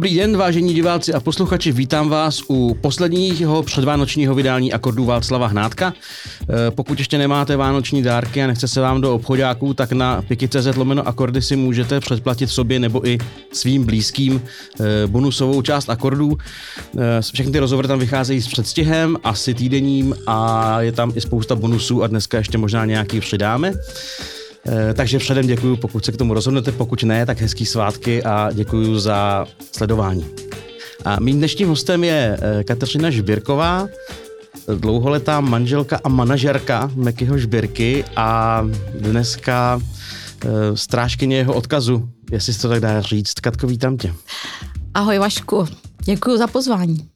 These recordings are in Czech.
Dobrý den, vážení diváci a posluchači, vítám vás u posledního předvánočního vydání akordů Václava Hnátka. Eh, pokud ještě nemáte vánoční dárky a nechce se vám do obchodáků, tak na piky.cz lomeno akordy si můžete předplatit sobě nebo i svým blízkým eh, bonusovou část akordů. Eh, všechny ty rozhovory tam vycházejí s předstihem, asi týdenním a je tam i spousta bonusů a dneska ještě možná nějaký přidáme. Eh, takže předem děkuji, pokud se k tomu rozhodnete, pokud ne, tak hezký svátky a děkuji za sledování. A mým dnešním hostem je eh, Kateřina Žbírková, dlouholetá manželka a manažerka Mekyho Žbírky a dneska eh, strážkyně jeho odkazu, jestli se to tak dá říct. Katko, vítám tě. Ahoj Vašku, děkuji za pozvání.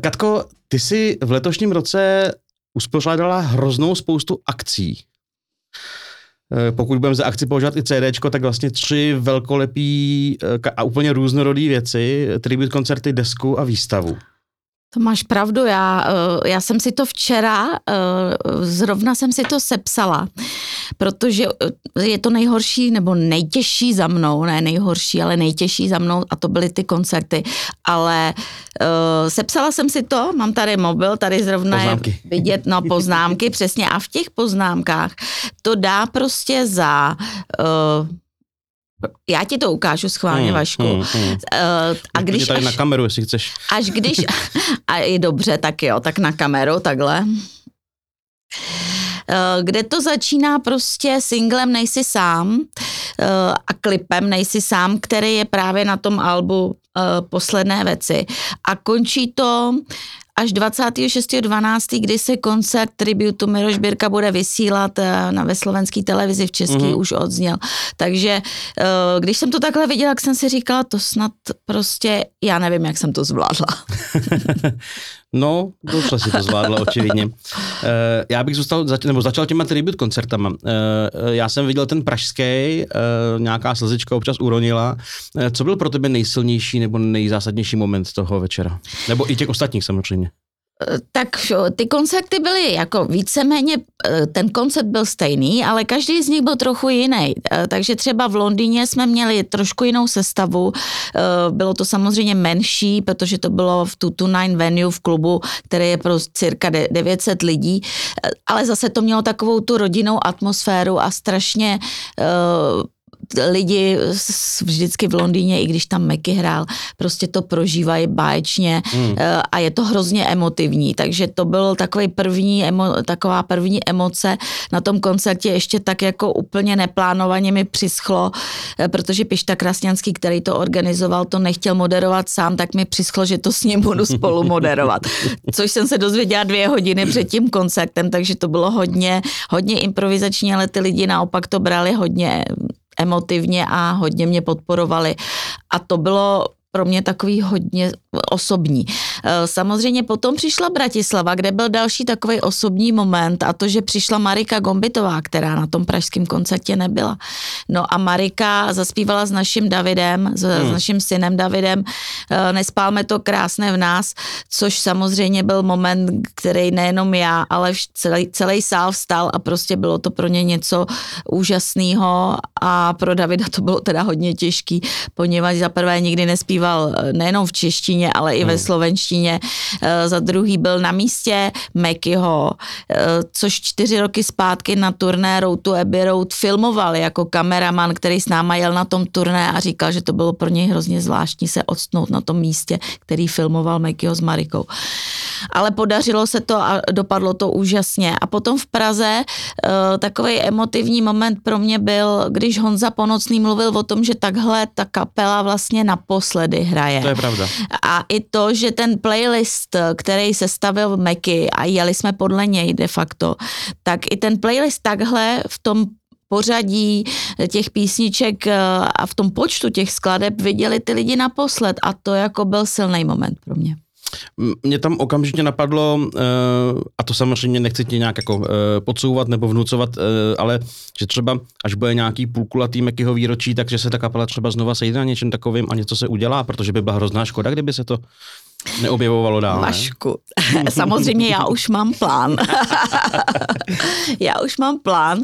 Katko, ty jsi v letošním roce uspořádala hroznou spoustu akcí. Eh, pokud budeme za akci používat i CD, tak vlastně tři velkolepý eh, a úplně různorodý věci, tribut koncerty, desku a výstavu. To máš pravdu, já, eh, já jsem si to včera, zrovna jsem si to sepsala, protože je to nejhorší nebo nejtěžší za mnou, ne nejhorší, ale nejtěžší za mnou a to byly ty koncerty, ale sepsala jsem si to, mám tady mobil, tady zrovna poznámky. je vidět, no poznámky, přesně a v těch poznámkách to dá prostě za já ti to ukážu schválně, hmm, Vašku. Hmm, hmm. A když tady až, na kameru, jestli chceš. Až když, a je dobře, tak jo, tak na kameru, takhle. Eh, kde to začíná prostě singlem Nejsi sám eh, a klipem Nejsi sám, který je právě na tom albu Posledné věci. A končí to až 26.12., kdy se koncert tributu Miroš Birka bude vysílat na ve slovenské televizi v České mm-hmm. už odzněl. Takže když jsem to takhle viděla, tak jsem si říkala, to snad prostě, já nevím, jak jsem to zvládla. No, dobře si to zvládla, očividně. Uh, já bych zůstal, nebo začal těma tribut koncertama. Uh, já jsem viděl ten pražský, uh, nějaká slzička občas uronila. Co byl pro tebe nejsilnější nebo nejzásadnější moment toho večera? Nebo i těch ostatních samozřejmě tak ty koncerty byly jako víceméně, eh, ten koncert byl stejný, ale každý z nich byl trochu jiný. Eh, takže třeba v Londýně jsme měli trošku jinou sestavu. Eh, bylo to samozřejmě menší, protože to bylo v Tutu Nine venue v klubu, který je pro cirka 900 lidí, ale zase to mělo takovou tu rodinnou atmosféru a strašně lidi vždycky v Londýně, i když tam Meky hrál, prostě to prožívají báječně mm. a je to hrozně emotivní, takže to byl takový první, emo, taková první emoce na tom koncertě, ještě tak jako úplně neplánovaně mi přischlo, eh, protože Pišta Krasňanský, který to organizoval, to nechtěl moderovat sám, tak mi přischlo, že to s ním budu spolu moderovat. Což jsem se dozvěděla dvě hodiny před tím koncertem, takže to bylo hodně, hodně improvizační, ale ty lidi naopak to brali hodně emotivně a hodně mě podporovali. A to bylo pro mě takový hodně osobní. Eh, samozřejmě potom přišla Bratislava, kde byl další takový osobní moment a to, že přišla Marika Gombitová, která na tom pražském koncertě nebyla. No a Marika zaspívala s naším Davidem, s, hmm. s naším synem Davidem, eh, nespálme to krásné v nás, což samozřejmě byl moment, který nejenom já, ale celý, celý sál vstal a prostě bylo to pro ně něco úžasného a pro Davida to bylo teda hodně těžký, poněvadž za prvé nikdy nespíval eh, nejenom v češtině, ale i ve hmm. slovenštině. Eh, za druhý byl na místě Mekyho, eh, což čtyři roky zpátky na turné Road to Abbey Road filmoval jako kameraman, který s náma jel na tom turné a říkal, že to bylo pro něj hrozně zvláštní se odstnout na tom místě, který filmoval Mekyho s Marikou. Ale podařilo se to a dopadlo to úžasně. A potom v Praze takový emotivní moment pro mě byl, když Honza Ponocný mluvil o tom, že takhle ta kapela vlastně naposledy hraje. To je pravda. A i to, že ten playlist, který se stavil Meky a jeli jsme podle něj de facto, tak i ten playlist takhle v tom pořadí těch písniček eh, a v tom počtu těch skladeb viděli ty lidi naposled a to jako byl silný moment pro mě. Mě tam okamžitě napadlo, uh, a to samozřejmě nechci ti nějak jako uh, podsouvat nebo vnucovat, uh, ale že třeba až bude nějaký půlkulatý Mekyho výročí, takže se ta kapela třeba znova sejde na něčem takovým a něco se udělá, protože by byla hrozná škoda, kdyby se to neobjevovalo dál. Vašku, ne? samozřejmě já už mám plán. já už mám plán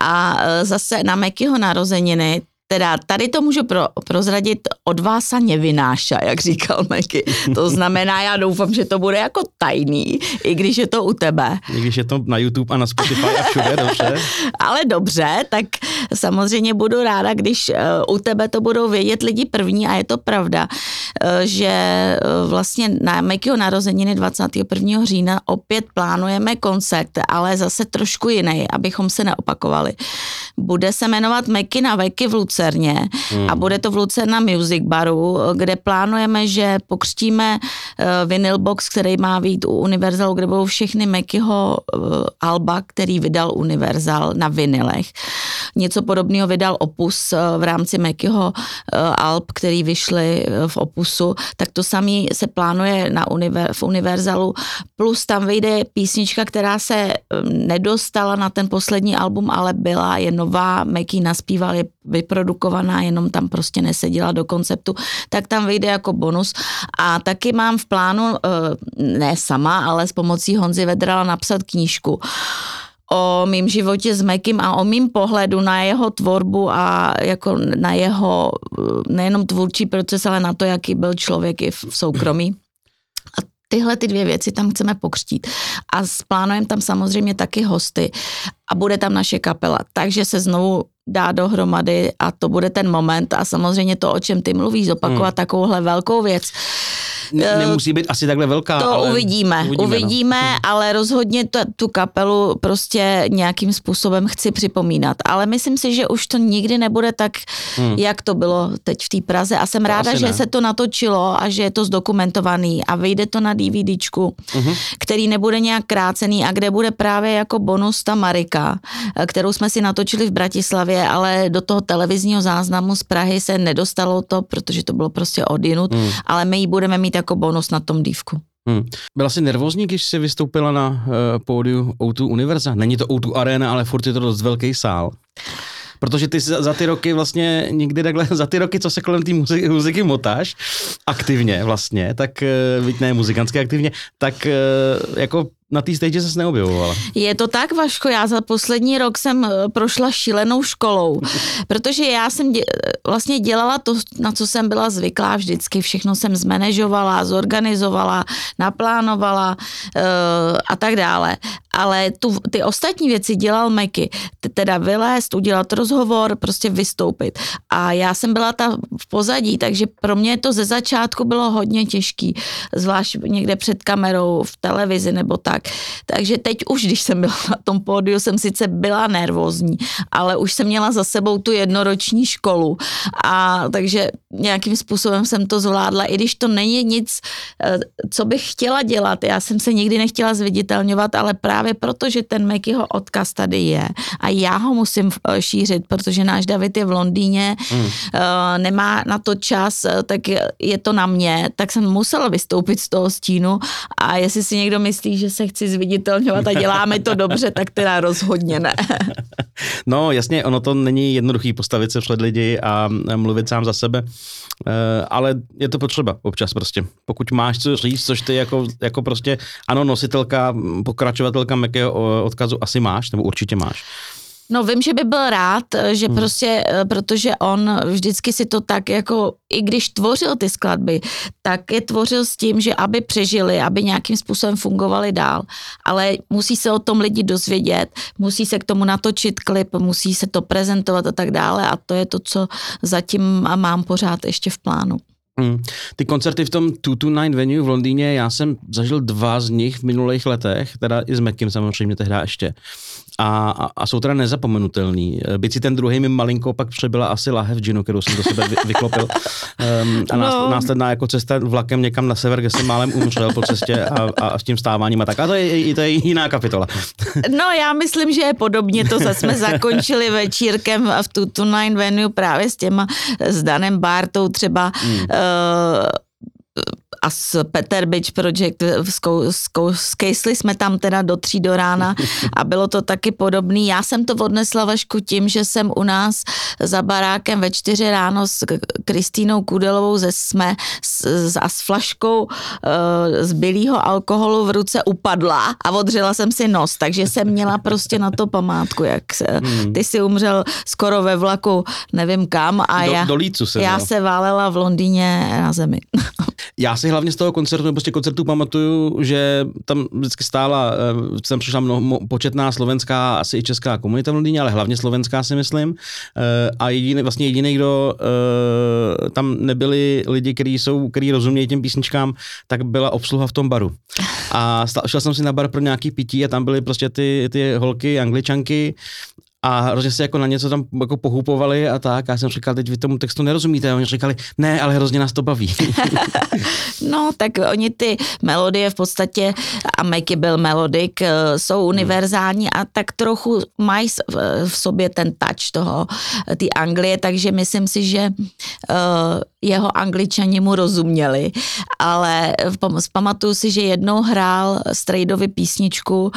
a zase na Mekyho narozeniny teda tady to můžu pro, prozradit, od vás a nevynáša, jak říkal Meky. To znamená, já doufám, že to bude jako tajný, i když je to u tebe. I když je to na YouTube a na Spotify a všude, dobře. Ale dobře, tak samozřejmě budu ráda, když uh, u tebe to budou vědět lidi první a je to pravda, uh, že uh, vlastně na Mekyho narozeniny 21. října opět plánujeme koncert, ale zase trošku jiný, abychom se neopakovali. Bude se jmenovat Meky na Veky v Luce Lucerně hmm. a bude to v Lucerna Music Baru, kde plánujeme, že pokřtíme uh, vinyl box, který má být u Universalu, kde budou všechny Mekyho uh, alba, který vydal Universal na vinylech. Něco podobného vydal Opus uh, v rámci Mekyho uh, alb, který vyšly uh, v Opusu, tak to samý se plánuje na univer, v Universalu, plus tam vyjde písnička, která se nedostala na ten poslední album, ale byla, je nová, Meky naspíval, je vyprodukovaná, jenom tam prostě neseděla do konceptu, tak tam vyjde jako bonus. A taky mám v plánu, eh, ne sama, ale s pomocí Honzy Vedrala napsat knížku o mým životě s Mekim a o mým pohledu na jeho tvorbu a jako na jeho eh, nejenom tvůrčí proces, ale na to, jaký byl člověk i v soukromí. Tyhle ty dvě věci tam chceme pokřtít. A plánujeme tam samozřejmě taky hosty a bude tam naše kapela. Takže se znovu dá dohromady a to bude ten moment a samozřejmě to, o čem ty mluvíš, zopakovat hmm. takovouhle velkou věc ne, eh, nemusí být asi takhle velká. To ale uvidíme, uvidíme, uvidíme no. ale rozhodně to, tu kapelu prostě nějakým způsobem chci připomínat. Ale myslím si, že už to nikdy nebude tak, hmm. jak to bylo teď v té Praze a jsem to ráda, že ne. se to natočilo a že je to zdokumentovaný a vyjde to na DVDčku, uh-huh. který nebude nějak krácený a kde bude právě jako bonus ta Marika, kterou jsme si natočili v Bratislavě, ale do toho televizního záznamu z Prahy se nedostalo to, protože to bylo prostě odinut, hmm. ale my ji budeme mít jako bonus na tom dívku. Hmm. Byla jsi nervózní, když jsi vystoupila na uh, pódiu O2 Univerza? Není to O2 Arena, ale furt je to dost velký sál. Protože ty za, za ty roky vlastně nikdy takhle, za ty roky, co se kolem té muziky, muziky motáš, aktivně vlastně, tak, uh, ne muzikantsky aktivně, tak uh, jako na té stage se neobjevovala. Je to tak, Vaško, já za poslední rok jsem eh, prošla šílenou školou, protože já jsem dě, vlastně dělala to, na co jsem byla zvyklá vždycky. Všechno jsem zmanežovala, zorganizovala, naplánovala uh, a tak dále. Ale tu, ty ostatní věci dělal Meky, teda vylézt, udělat rozhovor, prostě vystoupit. A já jsem byla ta v pozadí, takže pro mě to ze začátku bylo hodně těžký, zvlášť někde před kamerou, v televizi nebo tak. Takže teď už, když jsem byla na tom pódiu, jsem sice byla nervózní, ale už jsem měla za sebou tu jednoroční školu a takže nějakým způsobem jsem to zvládla, i když to není nic, eh, co bych chtěla dělat. Já jsem se nikdy nechtěla zviditelňovat, ale právě proto, že ten Mekyho odkaz tady je a já ho musím eh, šířit, protože náš David je v Londýně, mm. nemá na to čas, tak je to na mě, tak jsem musela vystoupit z toho stínu a jestli si někdo myslí, že se chci zviditelňovat a děláme to dobře, tak teda rozhodně ne. No jasně, ono to není jednoduchý postavit se před lidi a mluvit sám za sebe, eh, ale je to potřeba občas prostě. Pokud máš co říct, což ty jako, jako prostě, ano, nositelka, pokračovatelka mekého odkazu asi máš, nebo určitě máš. No vím, že by byl rád, že hmm. prostě, eh, protože on vždycky si to tak jako, i když tvořil ty skladby, tak je tvořil s tím, že aby přežili, aby nějakým způsobem fungovali dál. Ale musí se o tom lidi dozvědět, musí se k tomu natočit klip, musí se to prezentovat a tak dále a to je to, co zatím mám pořád ještě v plánu. Hmm. Ty koncerty v tom 229 venue v Londýně, já jsem zažil dva z nich v minulých letech, teda i s Mekim samozřejmě tehdy ještě a, a, a jsou teda nezapomenutelný. Byť si ten druhý mi malinko pak přebyla asi lahev džinu, kterou jsem do sebe vy, vyklopil. Um, a no. následná jako cesta vlakem někam na sever, kde jsem málem umřel po cestě a, a s tím stáváním a tak. A to je, to je jiná kapitola. no já myslím, že je podobně to, zase jsme zakončili večírkem v Tutu Nine Venue právě s těma, s Danem Bartou třeba. Hmm. Uh, a s Peter Beach Project skejsli jsme tam teda do tří do rána a bylo to taky podobný. Já jsem to odnesla Vašku tím, že jsem u nás za barákem ve čtyři ráno s Kristýnou Kudelovou ze SME s, a s flaškou z bylýho alkoholu v ruce upadla a odřela jsem si nos, takže jsem měla prostě na to památku, jak se, hmm. ty si umřel skoro ve vlaku, nevím kam a do, já, do lícu se já se válela v Londýně na zemi. Já si hlavně z toho koncertu, nebo z těch koncertů pamatuju, že tam vždycky stála, eh, tam přišla mnoho, početná slovenská, asi i česká komunita v Londýně, ale hlavně slovenská si myslím. Eh, a jediný, vlastně jediný, kdo eh, tam nebyli lidi, kteří jsou, kteří rozumějí těm písničkám, tak byla obsluha v tom baru. A šel jsem si na bar pro nějaký pití a tam byly prostě ty, ty holky, angličanky a hrozně se jako na něco tam jako pohupovali a tak. A já jsem říkal, teď vy tomu textu nerozumíte. A oni říkali, ne, ale hrozně nás to baví. no, tak oni ty melodie v podstatě, a Makey byl melodik, eh, jsou hmm. univerzální a tak trochu mají v sobě ten touch toho, eh, ty Anglie, takže myslím si, že uh, jeho angličani mu rozuměli, ale pamatuju si, že jednou hrál Strejdovi písničku uh,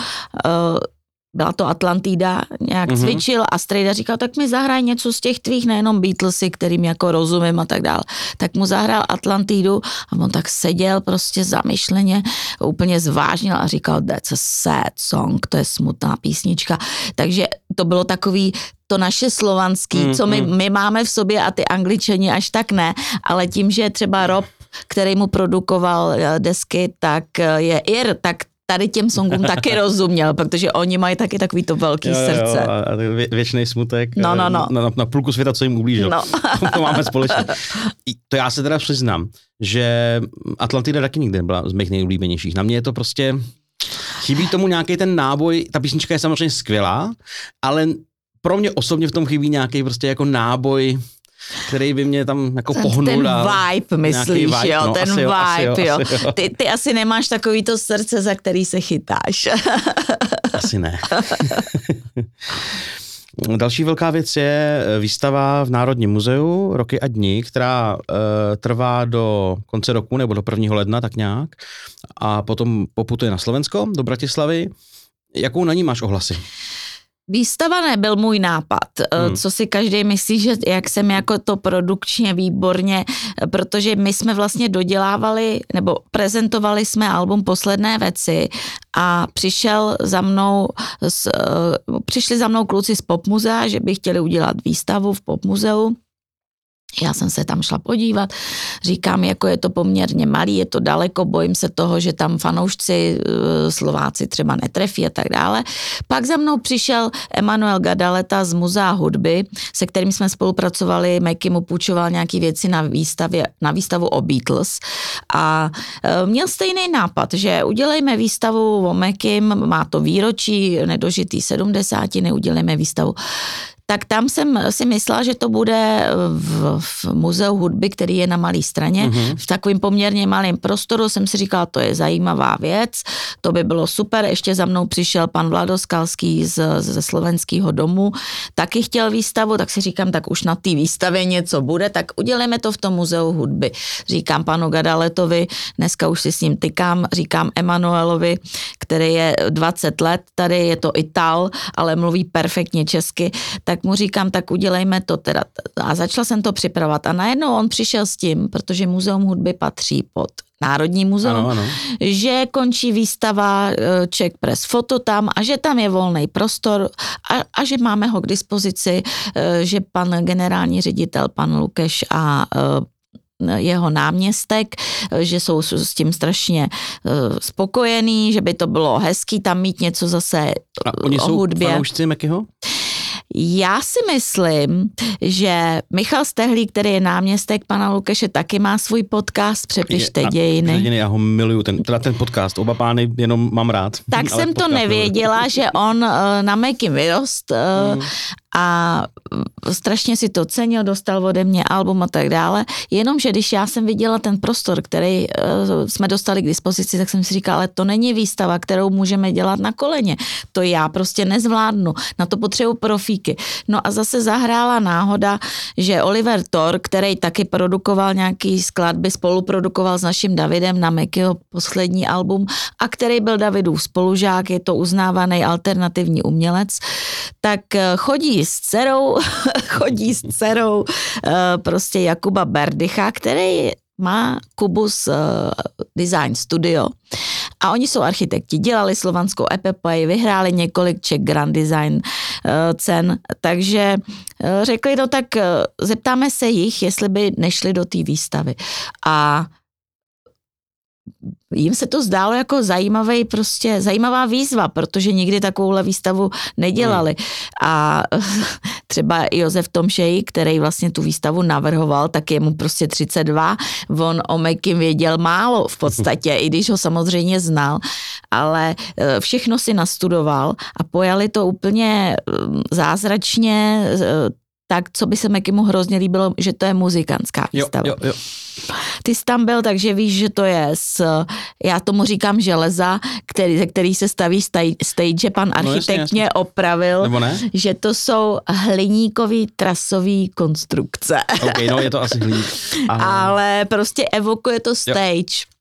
byla to Atlantida, nějak mm-hmm. cvičil a Strejda říkal, tak mi zahraj něco z těch tvých, nejenom Beatlesy, kterým jako rozumím a tak dál. Tak mu zahrál Atlantidu a on tak seděl prostě zamyšleně, úplně zvážnil a říkal, that's a sad song, to je smutná písnička. Takže to bylo takový to naše slovanský, mm, co my, mm. my máme v sobě a ty angličani až tak ne, ale tím, že třeba Rob, který mu produkoval eh, desky, tak eh, je Ir, tak tady těm songům taky rozuměl, protože oni mají taky takový to velký jo, srdce. Jo, a vě, věčný smutek no, no, no. Na, na půlku světa, co jim ublížil. No. to máme společně. To já se teda přiznám, že Atlantida taky nikdy nebyla z mých nejoblíbenějších. Na mě je to prostě... Chybí tomu nějaký ten náboj, ta písnička je samozřejmě skvělá, ale pro mě osobně v tom chybí nějaký prostě jako náboj, který by mě tam jako pohnul. Ten vibe, myslíš, vibe, jo, no, ten vibe, jo, asi jo. jo. Asi jo. Ty, ty asi nemáš takový to srdce, za který se chytáš. asi ne. Další velká věc je eh, výstava v Národním muzeu Roky a dní, která uh, trvá do konce roku nebo do 1. ledna tak nějak a potom poputuje na Slovensko, do Bratislavy. Jakou na ní máš ohlasy? Výstava nebyl můj nápad, eh, hmm. co si každý myslí, že jak jsem jako to produkčně výborně, protože my jsme vlastně dodělávali nebo prezentovali jsme album Posledné věci a přišel za mnou, s, eh, přišli za mnou kluci z Popmuzea, že by chtěli udělat výstavu v Popmuzeu já jsem se tam šla podívat, říkám, jako je to poměrně malý, je to daleko, bojím se toho, že tam fanoušci eh, Slováci třeba netrefí a tak dále. Pak za mnou přišel Emanuel Gadaleta z Muzea hudby, se kterým jsme spolupracovali, Meky mu půjčoval nějaké věci na, výstavě, na výstavu o Beatles a eh, měl stejný nápad, že udělejme výstavu o Mekym, má to výročí, nedožitý 70, udělejme výstavu tak tam jsem si myslela, že to bude v, v muzeu hudby, který je na malé straně, mm-hmm. v takovém poměrně malém prostoru. Jsem si říkala, to je zajímavá věc, to by bylo super. Ještě za mnou přišel pan Vladoskalský z, ze slovenského domu, taky chtěl výstavu, tak si říkám, tak už na té výstavě něco bude, tak udělejme to v tom muzeu hudby. Říkám panu Gadaletovi, dneska už si s ním tykám, říkám Emanuelovi, který je 20 let, tady je to Ital, ale mluví perfektně česky, tak tak mu říkám, tak udělejme to teda. A začala jsem to připravovat. A najednou on přišel s tím, protože Muzeum hudby patří pod Národní muzeum, ano, ano. že končí výstava eh, Czech Press Foto tam a že tam je volný prostor a, a že máme ho k dispozici, eh, že pan generální ředitel, pan Lukeš a eh, jeho náměstek, že jsou s tím strašně spokojení, že by to bylo hezký tam mít něco zase a oni o hudbě. Jsou Mekyho? Já si myslím, že Michal Stehlí, který je náměstek pana Lukeše, taky má svůj podcast Přepište je, dějiny. dějiny. Já ho miluju, ten, teda ten podcast, oba pány jenom mám rád. Tak jsem to nevěděla, že on uh, na Meky vyrost uh, mm. A strašně si to cenil, dostal ode mě album a tak dále, jenomže když já jsem viděla ten prostor, který uh, jsme dostali k dispozici, tak jsem si říkala, ale to není výstava, kterou můžeme dělat na koleně, to já prostě nezvládnu, na to potřebuji profíky. No a zase zahrála náhoda, že Oliver Thor, který taky produkoval nějaký skladby, spoluprodukoval s naším Davidem na Mekyho poslední album a který byl Davidův spolužák, je to uznávaný alternativní umělec, tak eh, chodí s dcerou, chodí s dcerou eh, prostě Jakuba Berdycha, který má Kubus uh, Design Studio. A oni jsou architekti, dělali slovanskou EPPI, vyhráli několik Czech Grand Design uh, cen, takže řekli, no tak zeptáme se jich, jestli by nešli do té výstavy. A jim se to zdálo jako zajímavý, prostě zajímavá výzva, protože nikdy takovouhle výstavu nedělali. Hmm. A třeba Josef Tomšej, který vlastně tu výstavu navrhoval, tak je mu prostě 32, on o Mekim věděl málo v podstatě, i když ho samozřejmě znal, ale eh, všechno si nastudoval a pojali to úplně zázračně, eh, tak co by se Mekimu hrozně líbilo, že to je muzikantská výstava. Jo, jo, jo. Ty jsi tam byl, takže víš, že to je z, já tomu říkám železa, který, ze který se staví stage, pan no, architekt no, mě opravil, Nebo ne? že to jsou hliníkový trasový konstrukce. Ok, no je to asi hliník. Ale prostě evokuje to stage. Jo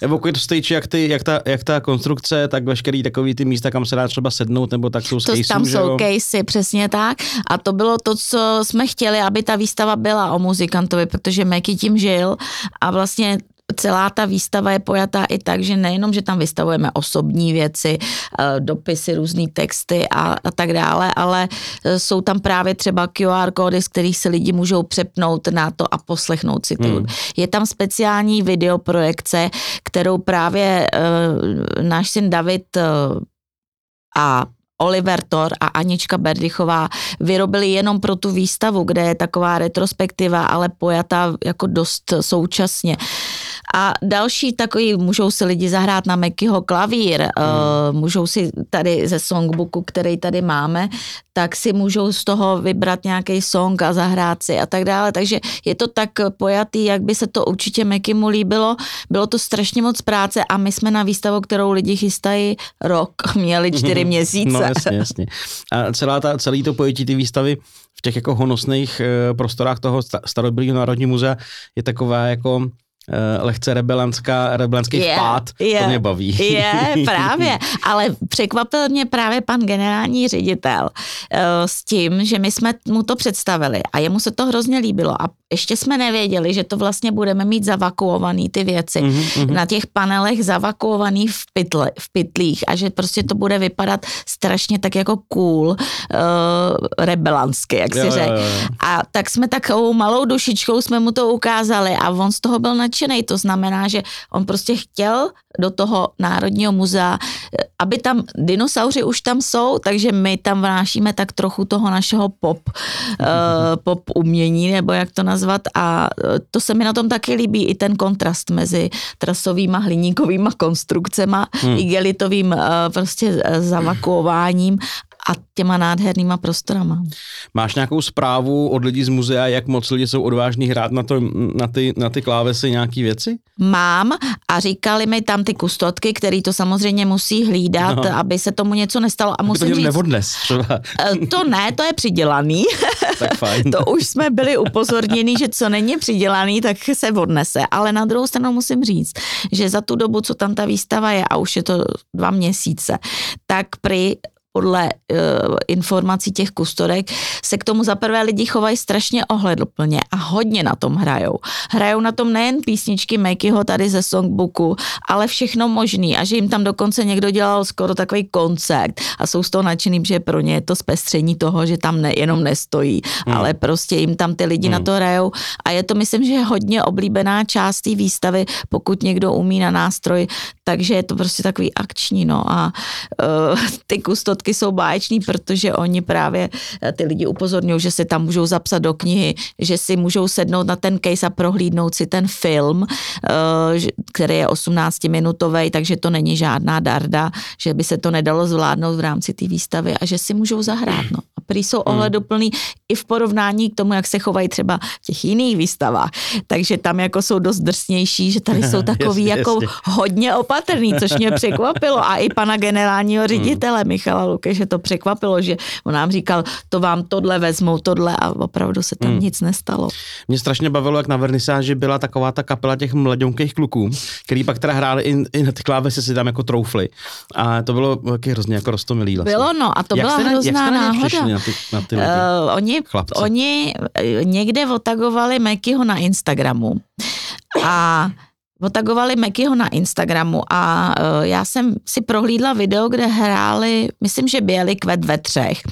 evokuje to stage, jak, ty, jak, ta, jak ta konstrukce, tak veškerý takový ty místa, kam se dá třeba sednout, nebo tak jsou to caseu, Tam jsou casey, přesně tak. A to bylo to, co jsme chtěli, aby ta výstava byla o muzikantovi, protože Meky tím žil a vlastně celá ta výstava je pojatá i tak, že nejenom, že tam vystavujeme osobní věci, eh, dopisy, různé texty a, a tak dále, ale eh, jsou tam právě třeba QR kódy, z kterých se lidi můžou přepnout na to a poslechnout si to. Hmm. Je tam speciální videoprojekce, kterou právě uh, náš syn David uh, a Oliver Thor a Anička Berdychová vyrobili jenom pro tu výstavu, kde je taková retrospektiva, ale pojatá jako dost současně. A další takový, můžou si lidi zahrát na Mekyho klavír, hmm. uh, můžou si tady ze songbooku, který tady máme, tak si můžou z toho vybrat nějaký song a zahrát si a tak dále. Takže je to tak pojatý, jak by se to určitě Mekymu líbilo. Bylo to strašně moc práce a my jsme na výstavu, kterou lidi chystají rok, měli čtyři měsíce. No jasně, jasně. A celá ta, celý to pojetí ty výstavy v těch jako honosných uh, prostorách toho starobylého národního muzea je takové jako lehce rebelantská, rebelanský je, vpád, je, to mě baví. Je, právě, ale překvapil mě právě pan generální ředitel uh, s tím, že my jsme mu to představili a jemu se to hrozně líbilo a ještě jsme nevěděli, že to vlastně budeme mít zavakuovaný ty věci. Mm-hmm. Na těch panelech zavakuovaný v, pytle, v pytlích a že prostě to bude vypadat strašně tak jako cool, uh, rebelansky, jak si řekl. A tak jsme takovou malou dušičkou jsme mu to ukázali a on z toho byl nadšený. To znamená, že on prostě chtěl do toho Národního muzea, aby tam dinosauři už tam jsou, takže my tam vnášíme tak trochu toho našeho pop, uh, pop umění, nebo jak to nazvat a eh, to se mi na tom taky líbí, i ten kontrast mezi trasovýma hliníkovýma konstrukcema, hmm. igelitovým uh, prostě zavakuováním a těma nádhernýma prostorama. Máš nějakou zprávu od lidí z muzea, jak moc lidi jsou odvážní hrát na, to, na, ty, na ty klávesy nějaký věci? Mám a říkali mi tam ty kustotky, který to samozřejmě musí hlídat, no. aby se tomu něco nestalo. A musím to říct, nevodnes, eh, To ne, to je přidělaný. tak fajn. to už jsme byli upozorněni, že co není přidělaný, tak se odnese. Ale na druhou stranu musím říct, že za tu dobu, co tam ta výstava je, a už je to dva měsíce, tak při podle uh, informací těch kustorek se k tomu za prvé lidi chovají strašně ohledlplně a hodně na tom hrajou. Hrajou na tom nejen písničky Makeyho tady ze songbooku, ale všechno možný a že jim tam dokonce někdo dělal skoro takový koncert a jsou z toho nadšený, že pro ně je to zpestření toho, že tam ne, jenom nestojí, hmm. ale prostě jim tam ty lidi hmm. na to hrajou a je to myslím, že hodně oblíbená část té výstavy, pokud někdo umí na nástroj, takže je to prostě takový akční, no a uh, ty kustotky jsou báječní, protože oni právě eh, ty lidi upozorňují, že se tam můžou zapsat do knihy, že si můžou sednout na ten case a prohlídnout si ten film, uh, který je 18-minutový, takže to není žádná darda, že by se to nedalo zvládnout v rámci té výstavy a že si můžou zahrát, no. A prý jsou ohleduplný i v porovnání k tomu, jak se chovají třeba v těch jiných výstavách. Takže tam jako jsou dost drsnější, že tady jsou takový Jasně, jako jasně. hodně opatrný, což mě překvapilo. A i pana generálního ředitele Michala Lukeše to překvapilo, že on nám říkal, to vám tohle vezmou, tohle a opravdu se tam nic nestalo. Mě strašně bavilo, jak na vernisáži byla taková ta kapela těch mladěnkých kluků, který pak teda hráli i, i na ty klávesy si tam jako troufli. A to bylo taky hrozně jako rostomilý vlastně. Bylo no a to jak byla jste na, jak hrozná jste náhoda. na ty, na ty lidi? Uh, oni, Chlapce. oni eh, někde otagovali Mekyho na Instagramu a otagovali Mekyho na Instagramu a uh, já jsem si prohlídla video, kde hráli, myslím, že byli kvet ve třech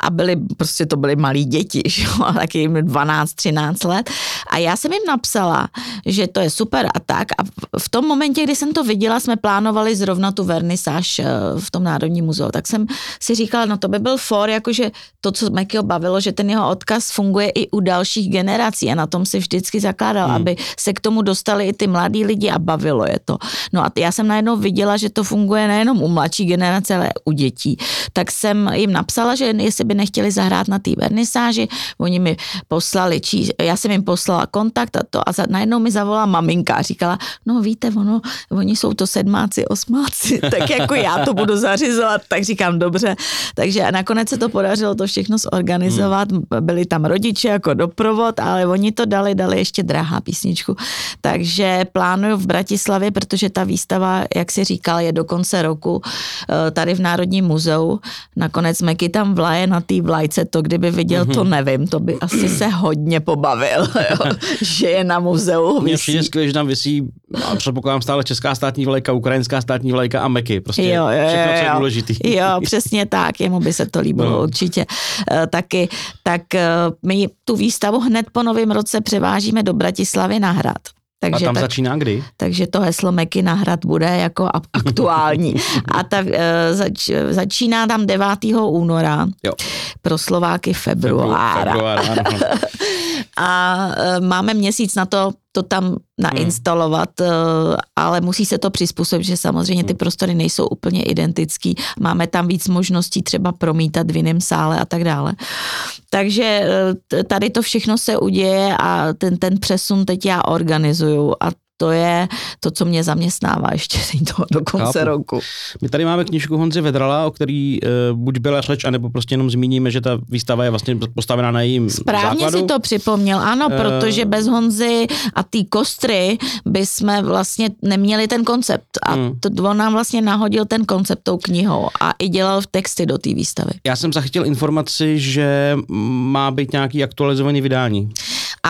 a byli, prostě to byly malí děti, že jo, a taky jim 12, 13 let a já jsem jim napsala, že to je super a tak a v- v tom momentě, kdy jsem to viděla, jsme plánovali zrovna tu vernisáž eh, v tom Národním muzeu, tak jsem si říkala, no to by byl for, jakože to, co Mekyho bavilo, že ten jeho odkaz funguje i u dalších generací a na tom si vždycky zakládal, hmm. aby se k tomu dostali i ty mladí lidi a bavilo je to. No a já jsem najednou viděla, že to funguje nejenom u mladší generace, ale u dětí. Tak jsem jim napsala, že jestli by nechtěli zahrát na té vernisáži, oni mi poslali, čí, já jsem jim poslala kontakt a to a za, najednou mi zavolala maminka a říkala, no víte, ono, oni jsou to sedmáci, osmáci, tak jako já to budu zařizovat, tak říkám dobře. Takže a nakonec se to podařilo to všechno zorganizovat, hmm. byli tam rodiče jako doprovod, ale oni to dali, dali ještě drahá písničku. Takže plánuju v Bratislavě, protože ta výstava, jak si říkal, je do konce roku eh, tady v Národním muzeu. Nakonec Meky tam vlaje na té vlajce, to kdyby viděl, to nevím, to by asi se hodně pobavil, jo, že je na muzeu. Mně visí. přijde skvělé, že tam visí, a předpokládám stále česká státní vlajka, ukrajinská státní vlajka a meky. Prostě Jo, jo, všechno, co je jo. důležitý. Jo, přesně tak, jemu by se to líbilo No. určitě. E, taky, tak e, my tu výstavu hned po novém roce převážíme do Bratislavy na hrad. A Takže, tam tak, začíná kdy? takže to heslo Meky na hrad bude jako a- aktuální. A ta, e, zač, začíná tam 9. února, Jo. pro Slováky februára. Február, ano. A e, máme měsíc na to to tam nainstalovat, e, ale musí se to přizpůsobit, že samozřejmě ty prostory nejsou úplně identický. Máme tam víc možností třeba promítat v jiném sále a tak dále. Takže e, tady to všechno se uděje a ten, ten přesun teď já organizuju a to je to, co mě zaměstnává ještě do, do konce Chápu. roku. My tady máme knižku Honzy Vedrala, o který uh, buď byla řeč, anebo prostě jenom zmíníme, že ta výstava je vlastně postavená na jejím Správně základu. si to připomněl, ano, Eh. protože bez Honzy a té kostry by jsme vlastně neměli ten koncept. A Hmm. to, on nám vlastně nahodil ten koncept tou knihou a i dělal texty do té výstavy. Já jsem zachytil informaci, že má být nějaký aktualizovaný vydání.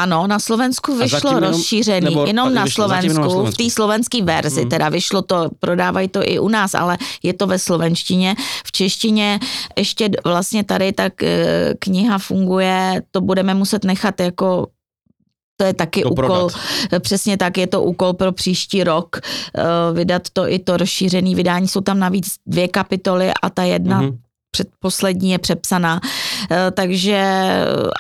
Ano, na Slovensku vyšlo jenom- rozšířený, nebo- jenom na vyšlo zatím jenom na Slovensku, v Slovensku. té slovenské verzi, Hmm. teda vyšlo to, prodávají to i u nás, ale je to ve slovenštině. V češtině ještě vlastně tady tak eh, kniha funguje, to budeme muset nechat jako to je taky Doprodat. úkol, přesně tak, je to úkol pro příští rok, eh, vydat to i to rozšířený vydání, jsou tam navíc dvě kapitoly a ta jedna Mhm. předposlední je přepsaná, takže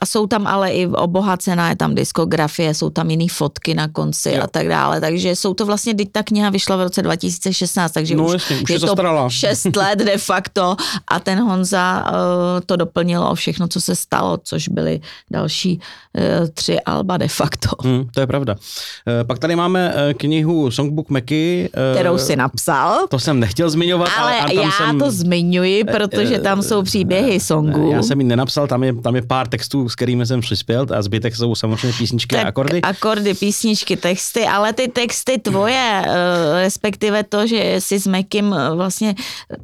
a jsou tam ale i obohacená, je tam diskografie, jsou tam jiný fotky na konci Jo. a tak dále, takže jsou to vlastně, teď ta kniha vyšla v roce 2016, takže No už, jasně, už je je to zastaralá. 6 let de facto a ten Honza uh, to doplnilo o všechno, co se stalo, což byly další uh, tři alba de facto, Hmm, to je pravda. Uh, pak tady máme uh, knihu Songbook Meky. Uh, kterou si napsal. To jsem nechtěl zmiňovat, ale, Ale ale tam já jsem, to zmiňuji, protože tam jsou příběhy songů. Já jsem ji nenapsal, tam je, tam je pár textů, s kterými jsem přispěl a zbytek jsou samozřejmě písničky a akordy. Akordy, písničky, texty, ale ty texty tvoje, eh, respektive to, že jsi s Mekim eh, vlastně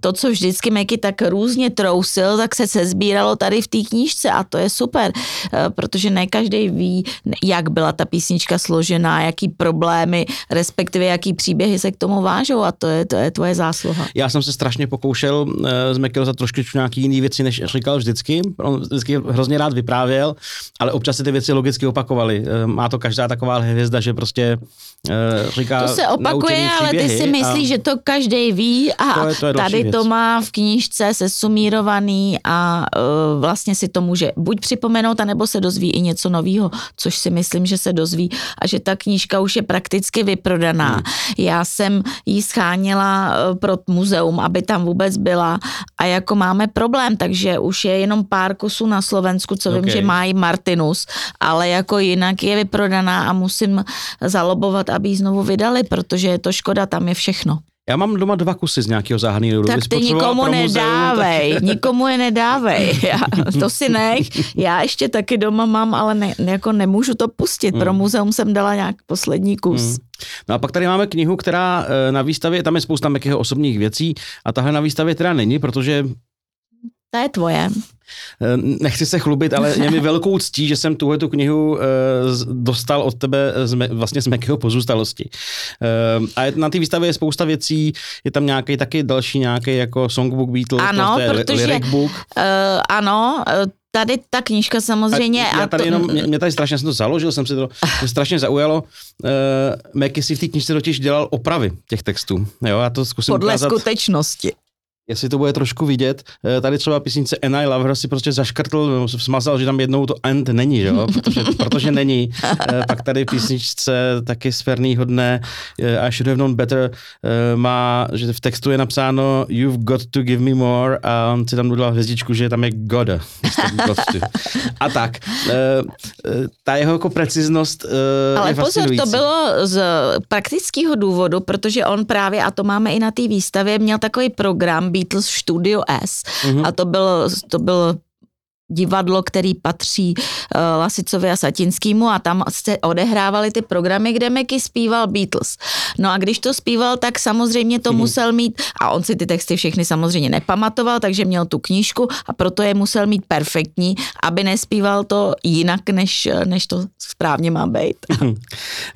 to, co vždycky Meky tak různě trousil, tak se sezbíralo tady v té knížce a to je super, eh, protože ne každý ví, jak byla ta písnička složená, jaký problémy, respektive jaký příběhy se k tomu vážou a to je, to je tvoje zásluha. Já jsem se strašně pokoušel z Mekil za trošku nějaký jiný věci, než říkal vždycky. On vždycky hrozně rád vyprávěl, ale občas se ty věci logicky opakovaly. Uh, má to každá taková hvězda, že prostě uh, říká To se opakuje, ale ty si myslíš, že to každý ví a To je- to je tady věc. to má v knížce sesumírovaný a uh, vlastně si to může buď připomenout, anebo se dozví i něco nového, což si myslím, že se dozví a že ta knížka už je prakticky vyprodaná. Hmm. Já jsem ji scháněla pro muzeum, aby tam vůbec byla a jako máme problém, takže už je jenom pár pár kusů na Slovensku, co okay. vím, Okay. že mají Martinus, ale jako jinak je vyprodaná a musím zalobovat, aby ji znovu vydali, protože je to škoda, tam je všechno. Já mám doma dva kusy z nějakého záhadného rodu. Tak ty nikomu muzeum, nedávej, tak- nikomu je nedávej. Já, to si nech. Já ještě taky doma mám, ale ne, jako nemůžu to pustit. Pro Hmm. muzeum jsem dala nějak poslední kus. Mm. No a pak tady máme knihu, která eh, na výstavě, tam je spousta Mekyho osobních věcí a tahle na výstavě teda není, protože To je tvoje. eh, nechci se chlubit, ale je mi velkou ctí, že jsem tuhle tu knihu eh, dostal od tebe z, me- vlastně z Mekyho pozůstalosti. Eh, A na té výstavě je spousta věcí, je tam nějaký taky další nějaký jako songbook Beatles, Ano, to li- protože- lyric book. Uh, ano, eh, tady ta knižka samozřejmě. A já tady to, jenom, mě, mě tady strašně, jsem to založil, jsem si to, mě strašně zaujalo. Uh, Meky si v té knižce totiž dělal opravy těch textů. Jo, já to zkusím podle ukázat. skutečnosti. Jestli to bude trošku vidět. Eh, Tady třeba písnice And I Love Her si prostě zaškrtl, smazal, že tam jednou to and není, že jo? Protože, protože není. Eh, Pak tady písničce taky sferný hodné eh, I Should Have Known Better má, že v textu je napsáno You've got to give me more a on si tam dodal hvězdičku, že tam je to. A tak. Ta jeho jako preciznost Ale je pozor, to bylo z praktického důvodu, protože on právě, a to máme i na té výstavě, měl takový program Beatles Studio S. Mhm. A to bylo, to bylo divadlo, který patří uh, Lasicovi a Satinskému a tam se odehrávaly ty programy, kde Meky zpíval Beatles. No a když to zpíval, tak samozřejmě to Mhm. musel mít, a on si ty texty všechny samozřejmě nepamatoval, takže měl tu knížku a proto je musel mít perfektní, aby nespíval to jinak, než, než to správně má být.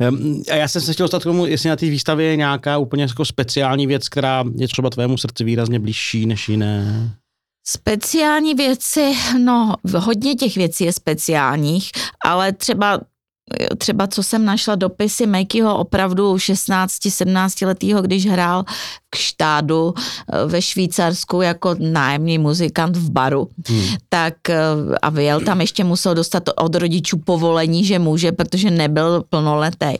Em, A já jsem se chtěl dostat k tomu, jestli na té výstavě je nějaká úplně jako speciální věc, která je třeba tvému srdci výrazně blížší než jiné. Speciální věci, no hodně těch věcí je speciálních, ale třeba třeba co jsem našla dopisy Makeyho opravdu 16-17 letýho, když hrál k štádu eh, ve Švýcarsku jako nájemný muzikant v baru, Hmm. tak eh, a vyjel tam ještě musel dostat od rodičů povolení, že může, protože nebyl plnoletý.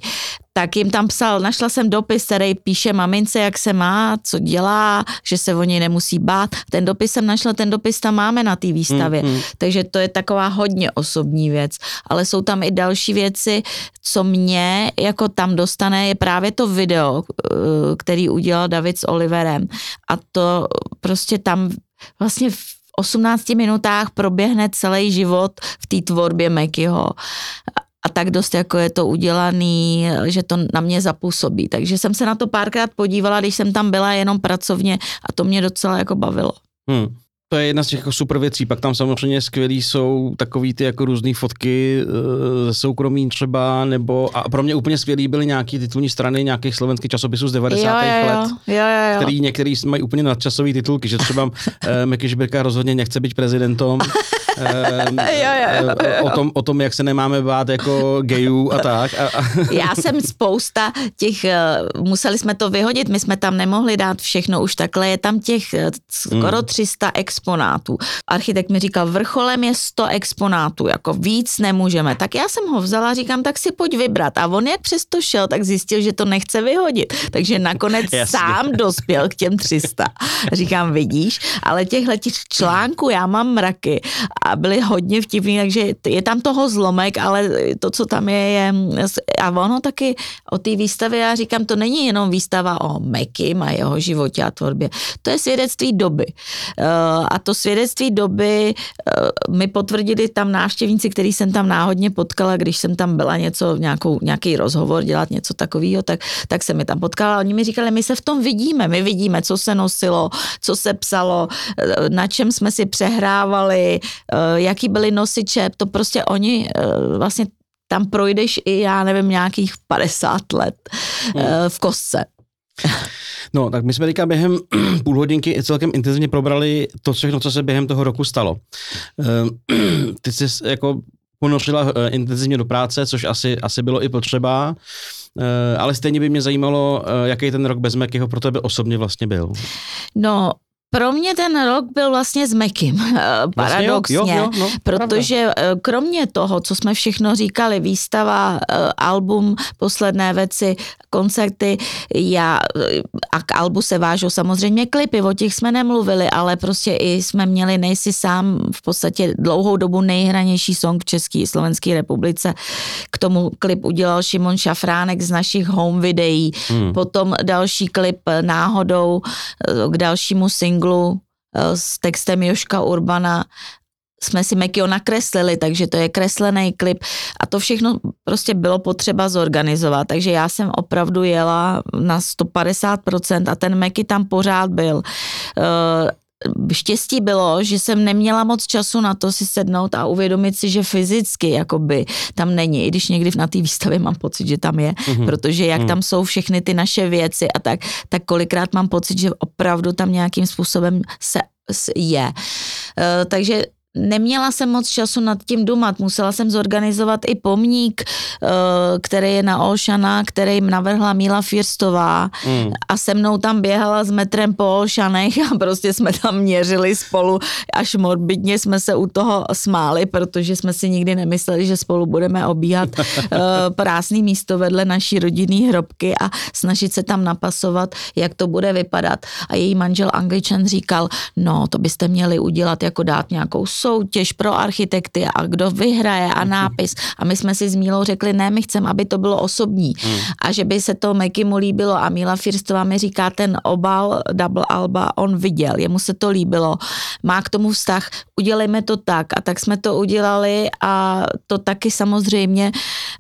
Tak jim tam psal, našla jsem dopis, který píše mamince, jak se má, co dělá, že se o něj nemusí bát. Ten dopis jsem našla, ten dopis tam máme na té výstavě. Mm, mm. Takže to je taková hodně osobní věc. Ale jsou tam i další věci, co mě jako tam dostane, je právě to video, eh, který udělal David s Oliverem. A to prostě tam vlastně v 18 minutách proběhne celý život v té tvorbě Mekyho. A tak dost jako je to udělaný, že to na mě zapůsobí. Takže jsem se na to párkrát podívala, když jsem tam byla jenom pracovně a to mě docela jako bavilo. Hmm. To je jedna z těch jako super věcí. Pak tam samozřejmě skvělý jsou takový ty jako různé fotky eh, ze soukromí třeba, nebo a pro mě úplně skvělý byly nějaký titulní strany nějakých slovenských časopisů z 90. jo, jo, let. jo, jo, jo. Který některý mají úplně nadčasový titulky, že třeba eh, Meky Žbirka rozhodně nechce být prezidentom. Eh, Jo, jo, jo, eh, o, tom, o tom, jak se nemáme bát jako gejů a tak. Já jsem spousta těch, eh, museli jsme to vyhodit, my jsme tam nemohli dát všechno už takhle, je tam těch skoro 300 exponátů. Architekt mi říkal, vrcholem je 100 exponátů, jako víc nemůžeme. Tak já jsem ho vzala říkám, tak si pojď vybrat. A on jak přesto šel, tak zjistil, že to nechce vyhodit. Takže nakonec Jasně. sám dospěl k těm 300. Říkám, vidíš, ale těchhle těch článků já mám mraky a byly hodně vtipný, takže je tam toho zlomek, ale to, co tam je, je a ono taky o té výstavě, já říkám, to není jenom výstava o Mekim a jeho životě a tvorbě, to je svědectví doby. Eh, A to svědectví doby eh, mi potvrdili tam návštěvníci, který jsem tam náhodně potkala, když jsem tam byla něco, nějakou, nějaký rozhovor dělat, něco takového, tak, tak se mi tam potkala. Oni mi říkali, my se v tom vidíme, my vidíme, co se nosilo, co se psalo, eh, na čem jsme si přehrávali, eh, jaký byly nosiče, to prostě oni eh, vlastně tam projdeš i, já nevím, nějakých 50 let eh, v kostce. No, tak my jsme teďka během půl hodinky celkem intenzivně probrali to všechno, co se během toho roku stalo. Ty jsi jako ponořila eh, intenzivně do práce, což asi, asi bylo i potřeba, Eh, ale stejně by mě zajímalo, eh, jaký ten rok bez Mekyho pro tebe osobně vlastně byl. No, pro mě ten rok byl vlastně s Mekim, paradoxně, vlastně jo, jo, jo, no, protože pravda. Eh, kromě toho, co jsme všechno říkali, výstava, eh, album, posledné věci, koncerty, já, eh, a k albu se vážou samozřejmě klipy, o těch jsme nemluvili, ale prostě i jsme měli nejsi sám v podstatě dlouhou dobu nejhranější song v České Slovenské republice. K tomu klip udělal Šimon Šafránek z našich home videí, hmm. potom další klip náhodou k dalšímu singlu singlu eh, s textem Joška Urbana. Jsme si Mekio nakreslili, takže to je kreslený klip. A to všechno prostě bylo potřeba zorganizovat, takže já jsem opravdu jela na 150% a ten Meky tam pořád byl. Štěstí bylo, že jsem neměla moc času na to si sednout a uvědomit si, že fyzicky jakoby tam není, i když někdy na té výstavě mám pocit, že tam je, mm-hmm. protože jak mm. tam jsou všechny ty naše věci a tak, tak kolikrát mám pocit, že opravdu tam nějakým způsobem se je. Uh, takže neměla jsem moc času nad tím dumat, musela jsem zorganizovat i pomník, eh, který je na Olšana, který jim navrhla Míla Firstová mm. a se mnou tam běhala s metrem po Olšanech a prostě jsme tam měřili spolu, až morbidně jsme se u toho smáli, protože jsme si nikdy nemysleli, že spolu budeme obíhat eh, prásný místo vedle naší rodinný hrobky a snažit se tam napasovat, jak to bude vypadat. A její manžel Angličan říkal, no to byste měli udělat, jako dát nějakou soutěž pro architekty a kdo vyhraje a nápis. A my jsme si s Mílou řekli, ne, my chceme, aby to bylo osobní hmm. a že by se to Mekimu líbilo. A Míla Firstová mi říká, ten obal Double Alba on viděl, jemu se to líbilo, má k tomu vztah, udělejme to tak. A tak jsme to udělali a to taky samozřejmě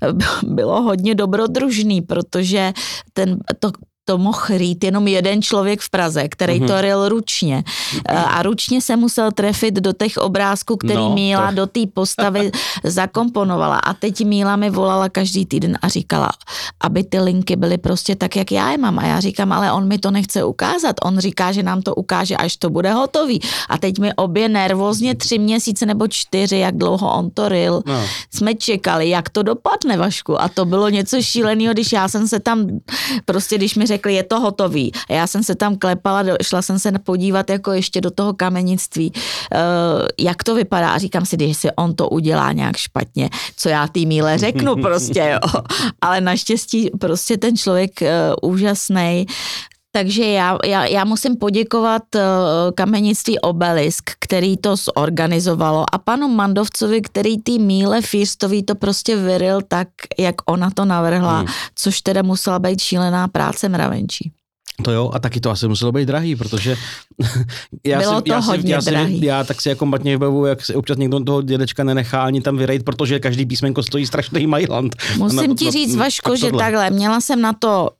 bylo hodně dobrodružný, protože ten, to, to mohl rýt jenom jeden člověk v Praze, který mm-hmm. to ryl ručně. A ručně se musel trefit do těch obrázků, který no, Míla to... do té postavy zakomponovala. A teď Míla mi volala každý týden a říkala, aby ty linky byly prostě tak, jak já je mám. A já říkám, ale on mi to nechce ukázat. On říká, že nám to ukáže, až to bude hotový. A teď mi obě nervózně tři měsíce nebo čtyři, jak dlouho on to ryl, no. jsme čekali, jak to dopadne, Vašku. A to bylo něco šíleného, když já jsem se tam, prostě když mi řekl, řekli, je to hotový. A já jsem se tam klepala, šla jsem se podívat jako ještě do toho kamenictví, uh, jak to vypadá a říkám si, když si on to udělá nějak špatně, co já tý míle řeknu prostě, jo. Ale naštěstí prostě ten člověk uh, úžasný, takže já, já, já musím poděkovat uh, kamenictví Obelisk, který to zorganizovalo a panu Mandovcovi, který tý Míle Firstový to prostě vyril tak, jak ona to navrhla, hmm. což teda musela být šílená práce mravenčí. To jo, a taky to asi muselo být drahý, protože já, Bylo si, to já, hodně si, já, drahý. Si, já tak si jako matně vybavu, jak si občas někdo toho dědečka nenechá ani tam vyrejt, protože každý písmenko stojí strašný Mailand. Musím ti říct, Vašku, že takhle, měla jsem na to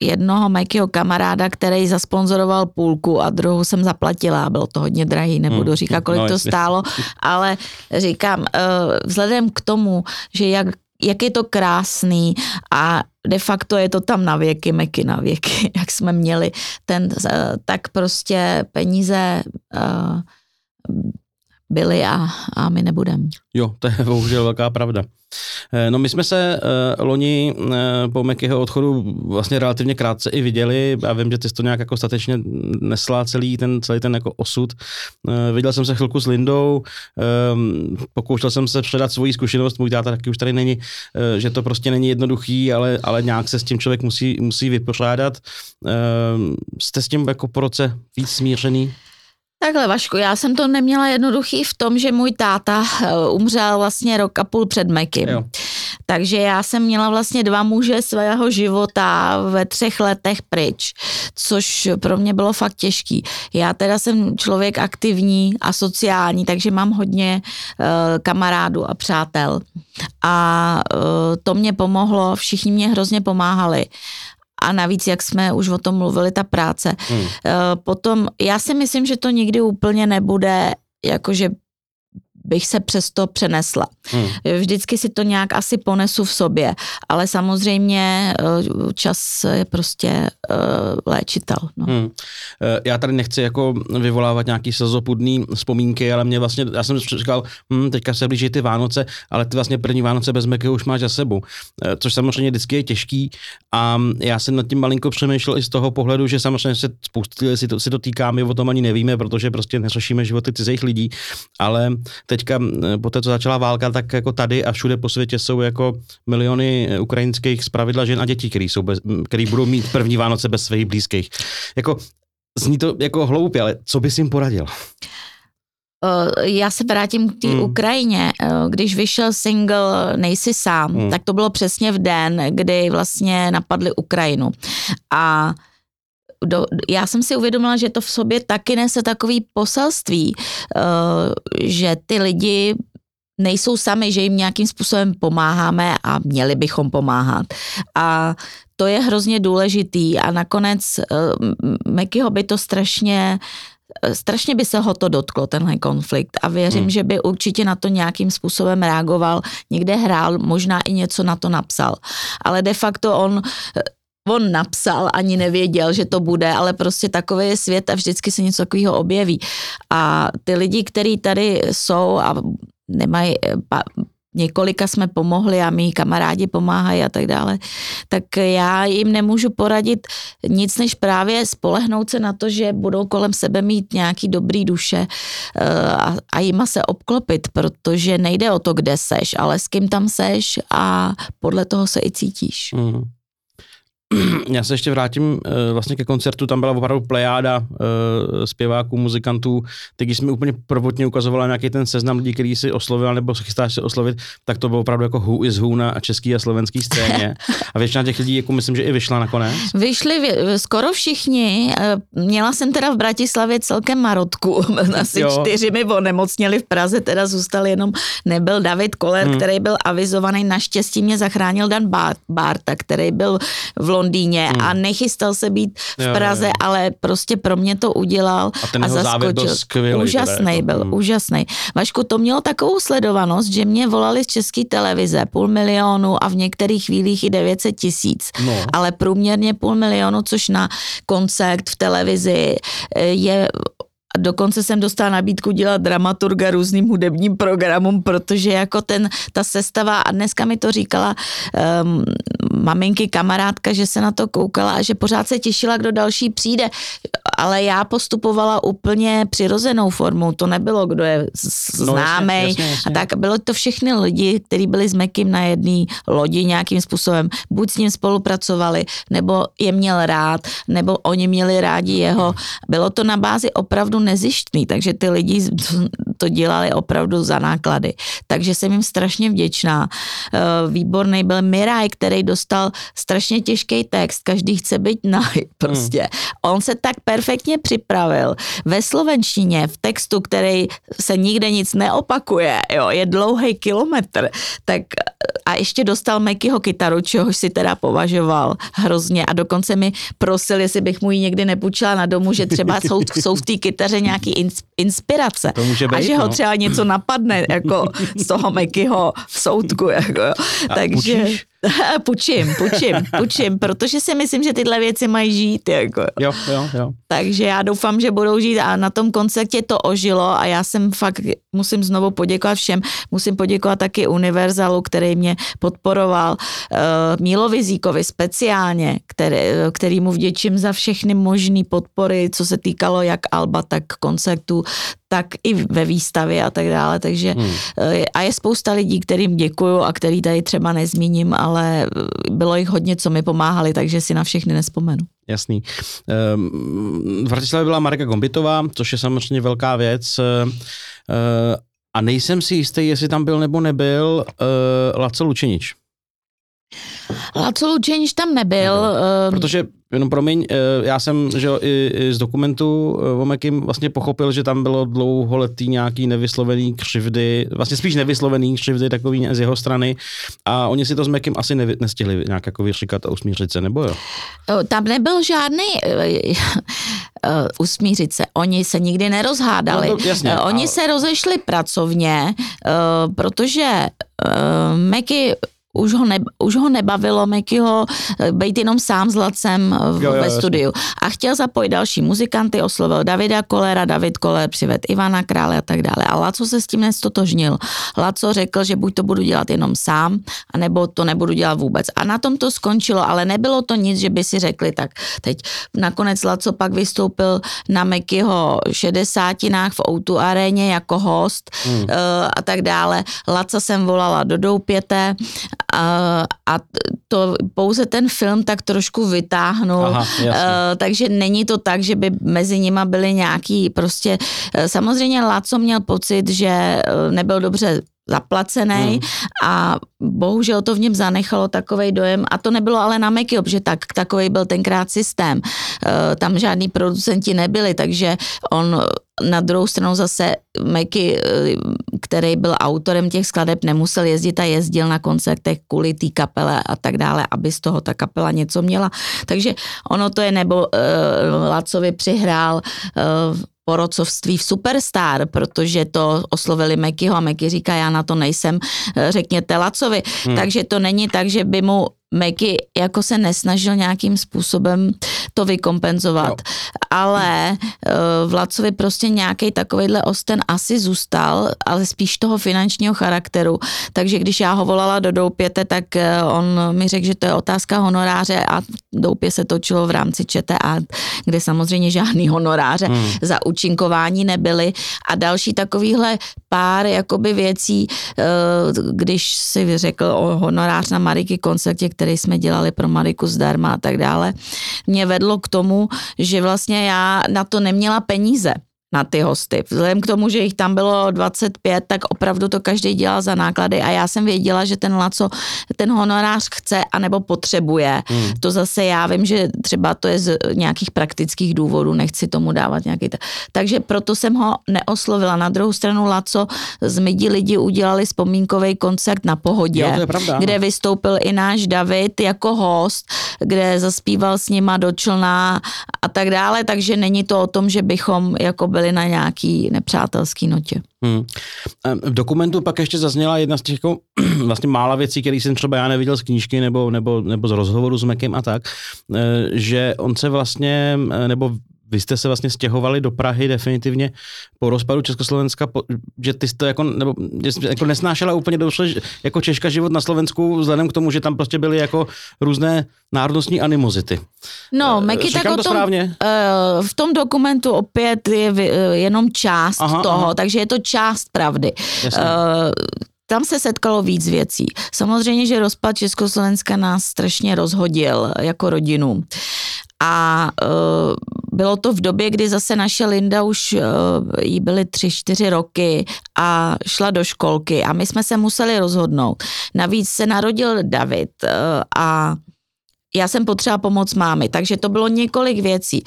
jednoho Mikeyho kamaráda, který zasponzoroval půlku a druhou jsem zaplatila. Bylo to hodně drahý, nebudu hmm. říkat, kolik no, to stálo, ale říkám, eh, vzhledem k tomu, že jak jak je to krásný a de facto je to tam na věky, meky na věky, jak jsme měli ten, eh, tak prostě peníze byly a, a my nebudeme. Jo, to je bohužel velká pravda. Eh, no my jsme se uh, loni uh, po Mekyho odchodu vlastně relativně krátce i viděli. Já vím, že ty jsi to nějak jako statečně nesla celý ten, celý ten jako osud. Uh, viděl jsem se chvilku s Lindou, um, pokoušel jsem se předat svoji zkušenost, můj táta taky už tady není, uh, že to prostě není jednoduchý, ale, ale nějak se s tím člověk musí, musí vypořádat. Uh, jste s tím jako po roce víc smířený? Takhle Vašku, já jsem to neměla jednoduchý v tom, že můj táta eh, umřel vlastně rok a půl před Meky. Takže já jsem měla vlastně dva muže svého života ve třech letech pryč, což pro mě bylo fakt těžký. Já teda jsem člověk aktivní a sociální, takže mám hodně uh, kamarádů a přátel. A uh, to mě pomohlo, všichni mě hrozně pomáhali a navíc, jak jsme už o tom mluvili, ta práce. Hmm. Eh, potom, já si myslím, že to nikdy úplně nebude, jakože bych se přesto přenesla. Hmm. Vždycky si to nějak asi ponesu v sobě, ale samozřejmě eh, čas je prostě uh, léčitel. No. Hmm. Já tady nechci jako vyvolávat nějaký slzopudný vzpomínky, ale mě vlastně, já jsem říkal, hm, teďka se blíží ty Vánoce, ale ty vlastně první Vánoce bez Meky už máš za sebou, což samozřejmě vždycky je těžký a já jsem nad tím malinko přemýšlel i z toho pohledu, že samozřejmě se spousty si to, si to týká, my o tom ani nevíme, protože prostě neřešíme životy cizích lidí, ale teďka po té, co začala válka, tak jako tady a všude po světě jsou jako miliony ukrajinských zpravidla žen a dětí, který, jsou bez, který budou mít první Vánoce bez svých blízkých. Jako, zní to jako hloupě, ale co bys jim poradil? Já se vrátím k té hmm. Ukrajině. Když vyšel single Nejsi sám, hmm. tak to bylo přesně v den, kdy vlastně napadli Ukrajinu. A do, já jsem si uvědomila, že to v sobě taky nese takový poselství, uh, že ty lidi nejsou sami, že jim nějakým způsobem pomáháme a měli bychom pomáhat. A to je hrozně důležitý a nakonec uh, Mekyho by to strašně strašně by se ho to dotklo, tenhle konflikt a věřím, hmm. že by určitě na to nějakým způsobem reagoval, někde hrál, možná i něco na to napsal. Ale de facto on on napsal, ani nevěděl, že to bude, ale prostě takový je svět a vždycky se něco takového objeví. A ty lidi, kteří tady jsou a nemají několika jsme pomohli a mý kamarádi pomáhají a tak dále, tak já jim nemůžu poradit nic, než právě spolehnout se na to, že budou kolem sebe mít nějaký dobrý duše eh, a, a jima se obklopit, protože nejde o to, kde seš, ale s kým tam seš a podle toho se i cítíš. Mm. já se ještě vrátím uh, vlastně ke koncertu, tam byla opravdu plejáda uh, zpěváků, muzikantů. Teď, když jsme úplně prvotně ukazovala nějaký ten seznam lidí, který si oslovil nebo se chystáš se oslovit, tak to bylo opravdu jako who is who na český a slovenský scéně. A většina těch lidí, jako myslím, že i vyšla nakonec. Vyšli skoro všichni. Eh, měla jsem teda v Bratislavě celkem marotku. Asi jo. čtyři mi onemocněli v Praze, teda zůstal jenom, nebyl David Koller, hmm. který byl avizovaný. Naštěstí mě zachránil Dan Barta, který byl v Londýně hmm. a nechystal se být v Praze, jo, jo. ale prostě pro mě to udělal a, ten a zaskočil. Byl skvělý, úžasný jako, byl, hmm. úžasný. Vašku, to mělo takovou sledovanost, že mě volali z české televize půl milionu a v některých chvílích i 900 tisíc, no. ale průměrně půl milionu, což na koncert v televizi eh, je a dokonce jsem dostala nabídku dělat dramaturga různým hudebním programům, protože jako ten, ta sestava, a dneska mi to říkala um, maminky, kamarádka, že se na to koukala a že pořád se těšila, kdo další přijde. Ale já postupovala úplně přirozenou formou. To nebylo, kdo je známý. No, a tak bylo to všechny lidi, kteří byli s Mekim na jedné lodi nějakým způsobem. Buď s ním spolupracovali, nebo je měl rád, nebo oni měli rádi jeho. Bylo to na bázi opravdu nezištný, takže ty lidi to dělali opravdu za náklady. Takže jsem jim strašně vděčná. Eh, výborný byl Miraj, který dostal strašně těžký text, každý chce být naj, prostě. Hmm. On se tak perfektně připravil ve slovenštině, v textu, který se nikde nic neopakuje, jo, je dlouhý kilometr, tak a ještě dostal Mekyho kytaru, čehož si teda považoval hrozně a dokonce mi prosil, jestli bych mu ji někdy nepůjčila na domu, že třeba jsou, jsou v té kytaře nějaký inspirace. To může být, a že ho no. třeba něco napadne jako z toho Mekyho soudku. Jako, Takže... Pučím, pučím, pučím, protože si myslím, že tyhle věci mají žít. Jako. Jo, jo, jo. Takže já doufám, že budou žít a na tom koncertě to ožilo a já jsem fakt, musím znovu poděkovat všem, musím poděkovat taky Univerzalu, který mě podporoval, uh, Mílovi Zíkovi speciálně, který, který mu vděčím za všechny možné podpory, co se týkalo jak Alba, tak koncertu, tak i ve výstavě a tak dále, takže hmm. Eh, a je spousta lidí, kterým děkuju a který tady třeba nezmíním, ale bylo jich hodně, co mi pomáhali, takže si na všechny nespomenu. Jasný. Ehm, v Bratislavě byla Marika Gombitová, což je samozřejmě velká věc. Eh, eh, a nejsem si jistý, jestli tam byl nebo nebyl Laco Lučenič. Laco Lučenič tam nebyl. nebyl. Protože Jenom promiň, eh, já jsem že i, i z dokumentu eh, o Mekim vlastně pochopil, že tam bylo dlouholetý nějaký nevyslovený křivdy, vlastně spíš nevyslovený křivdy takový z jeho strany a oni si to s Mekim asi nevy, nestihli nějak jako vyříkat a usmířit se, nebo jo? Tam nebyl žádný uh, usmířit se. Oni se nikdy nerozhádali. No to, jasně, Oni ale... se rozešli pracovně, uh, protože uh, Meky už ho, ne, už ho nebavilo Mekyho eh, být jenom sám s Lacem eh, v, jo, jo, ve studiu. A chtěl zapojit další muzikanty, oslovil Davida Kolera, David Koler přived Ivana Krále a tak dále. A Laco se s tím nestotožnil. Laco řekl, že buď to budu dělat jenom sám, anebo to nebudu dělat vůbec. A na tom to skončilo, ale nebylo to nic, že by si řekli, tak teď nakonec Laco pak vystoupil na Mekyho šedesátinách v Outu aréně jako host hmm. uh, a tak dále. Laca jsem volala do Doupěte a, a to pouze ten film tak trošku vytáhnul, Aha, uh, takže není to tak, že by mezi nima byly nějaký prostě, uh, samozřejmě Laco měl pocit, že uh, nebyl dobře zaplacený hmm. a bohužel to v něm zanechalo takový dojem a to nebylo ale na Meky, protože tak, takový byl tenkrát systém. E, tam žádní producenti nebyli, takže on na druhou stranu zase Meky, který byl autorem těch skladeb, nemusel jezdit a jezdil na koncertech kvůli té kapele a tak dále, aby z toho ta kapela něco měla. Takže ono to je, nebo uh, Lacovi přihrál uh, porodcovství v Superstar, protože to oslovili Mekyho a Meky říká, já na to nejsem, řekněte Lacovi. Hmm. Takže to není tak, že by mu Meky jako se nesnažil nějakým způsobem to vykompenzovat, no. ale uh, Vlacovi prostě nějaký takovýhle osten asi zůstal, ale spíš toho finančního charakteru, takže když já ho volala do Doupěte, tak uh, on mi řekl, že to je otázka honoráře a Doupě se točilo v rámci ČTA, kde samozřejmě žádný honoráře hmm. za účinkování nebyly a další takovýhle pár jakoby věcí, uh, když si řekl o honorář na Mariky koncertě, který jsme dělali pro Mariku zdarma a tak dále, mě vedlo k tomu, že vlastně já na to neměla peníze na ty hosty. Vzhledem k tomu, že jich tam bylo 25, tak opravdu to každý dělal za náklady a já jsem věděla, že ten Laco ten honorář chce anebo potřebuje. Hmm. To zase já vím, že třeba to je z nějakých praktických důvodů, nechci tomu dávat nějaký... Takže proto jsem ho neoslovila. Na druhou stranu Laco z Midi lidi udělali vzpomínkový koncert na pohodě, jo, pravda, kde vystoupil i náš David jako host, kde zaspíval s nima do člna a tak dále, takže není to o tom, že bychom jako byli na nějaký nepřátelský notě. Hmm. V dokumentu pak ještě zazněla jedna z těch jako, vlastně mála věcí, které jsem třeba já neviděl z knížky nebo, nebo, nebo z rozhovoru s Mekem a tak, eh, že on se vlastně, eh, nebo vy jste se vlastně stěhovali do Prahy definitivně po rozpadu Československa, po, že ty jste jako, nebo, jako nesnášela úplně dobře jako Češka život na Slovensku, vzhledem k tomu, že tam prostě byly jako různé národnostní animozity. No, eh, Meky, tak o tom, správně? Uh, v tom dokumentu opět je uh, jenom část aha, toho, aha. takže je to část pravdy. Jasně. Uh, tam se setkalo víc věcí. Samozřejmě, že rozpad Československa nás strašně rozhodil jako rodinu. A uh, bylo to v době, kdy zase naše Linda už uh, jí byly tři, čtyři roky a šla do školky a my jsme se museli rozhodnout. Navíc se narodil David uh, a já jsem potřeba pomoc mámy, takže to bylo několik věcí.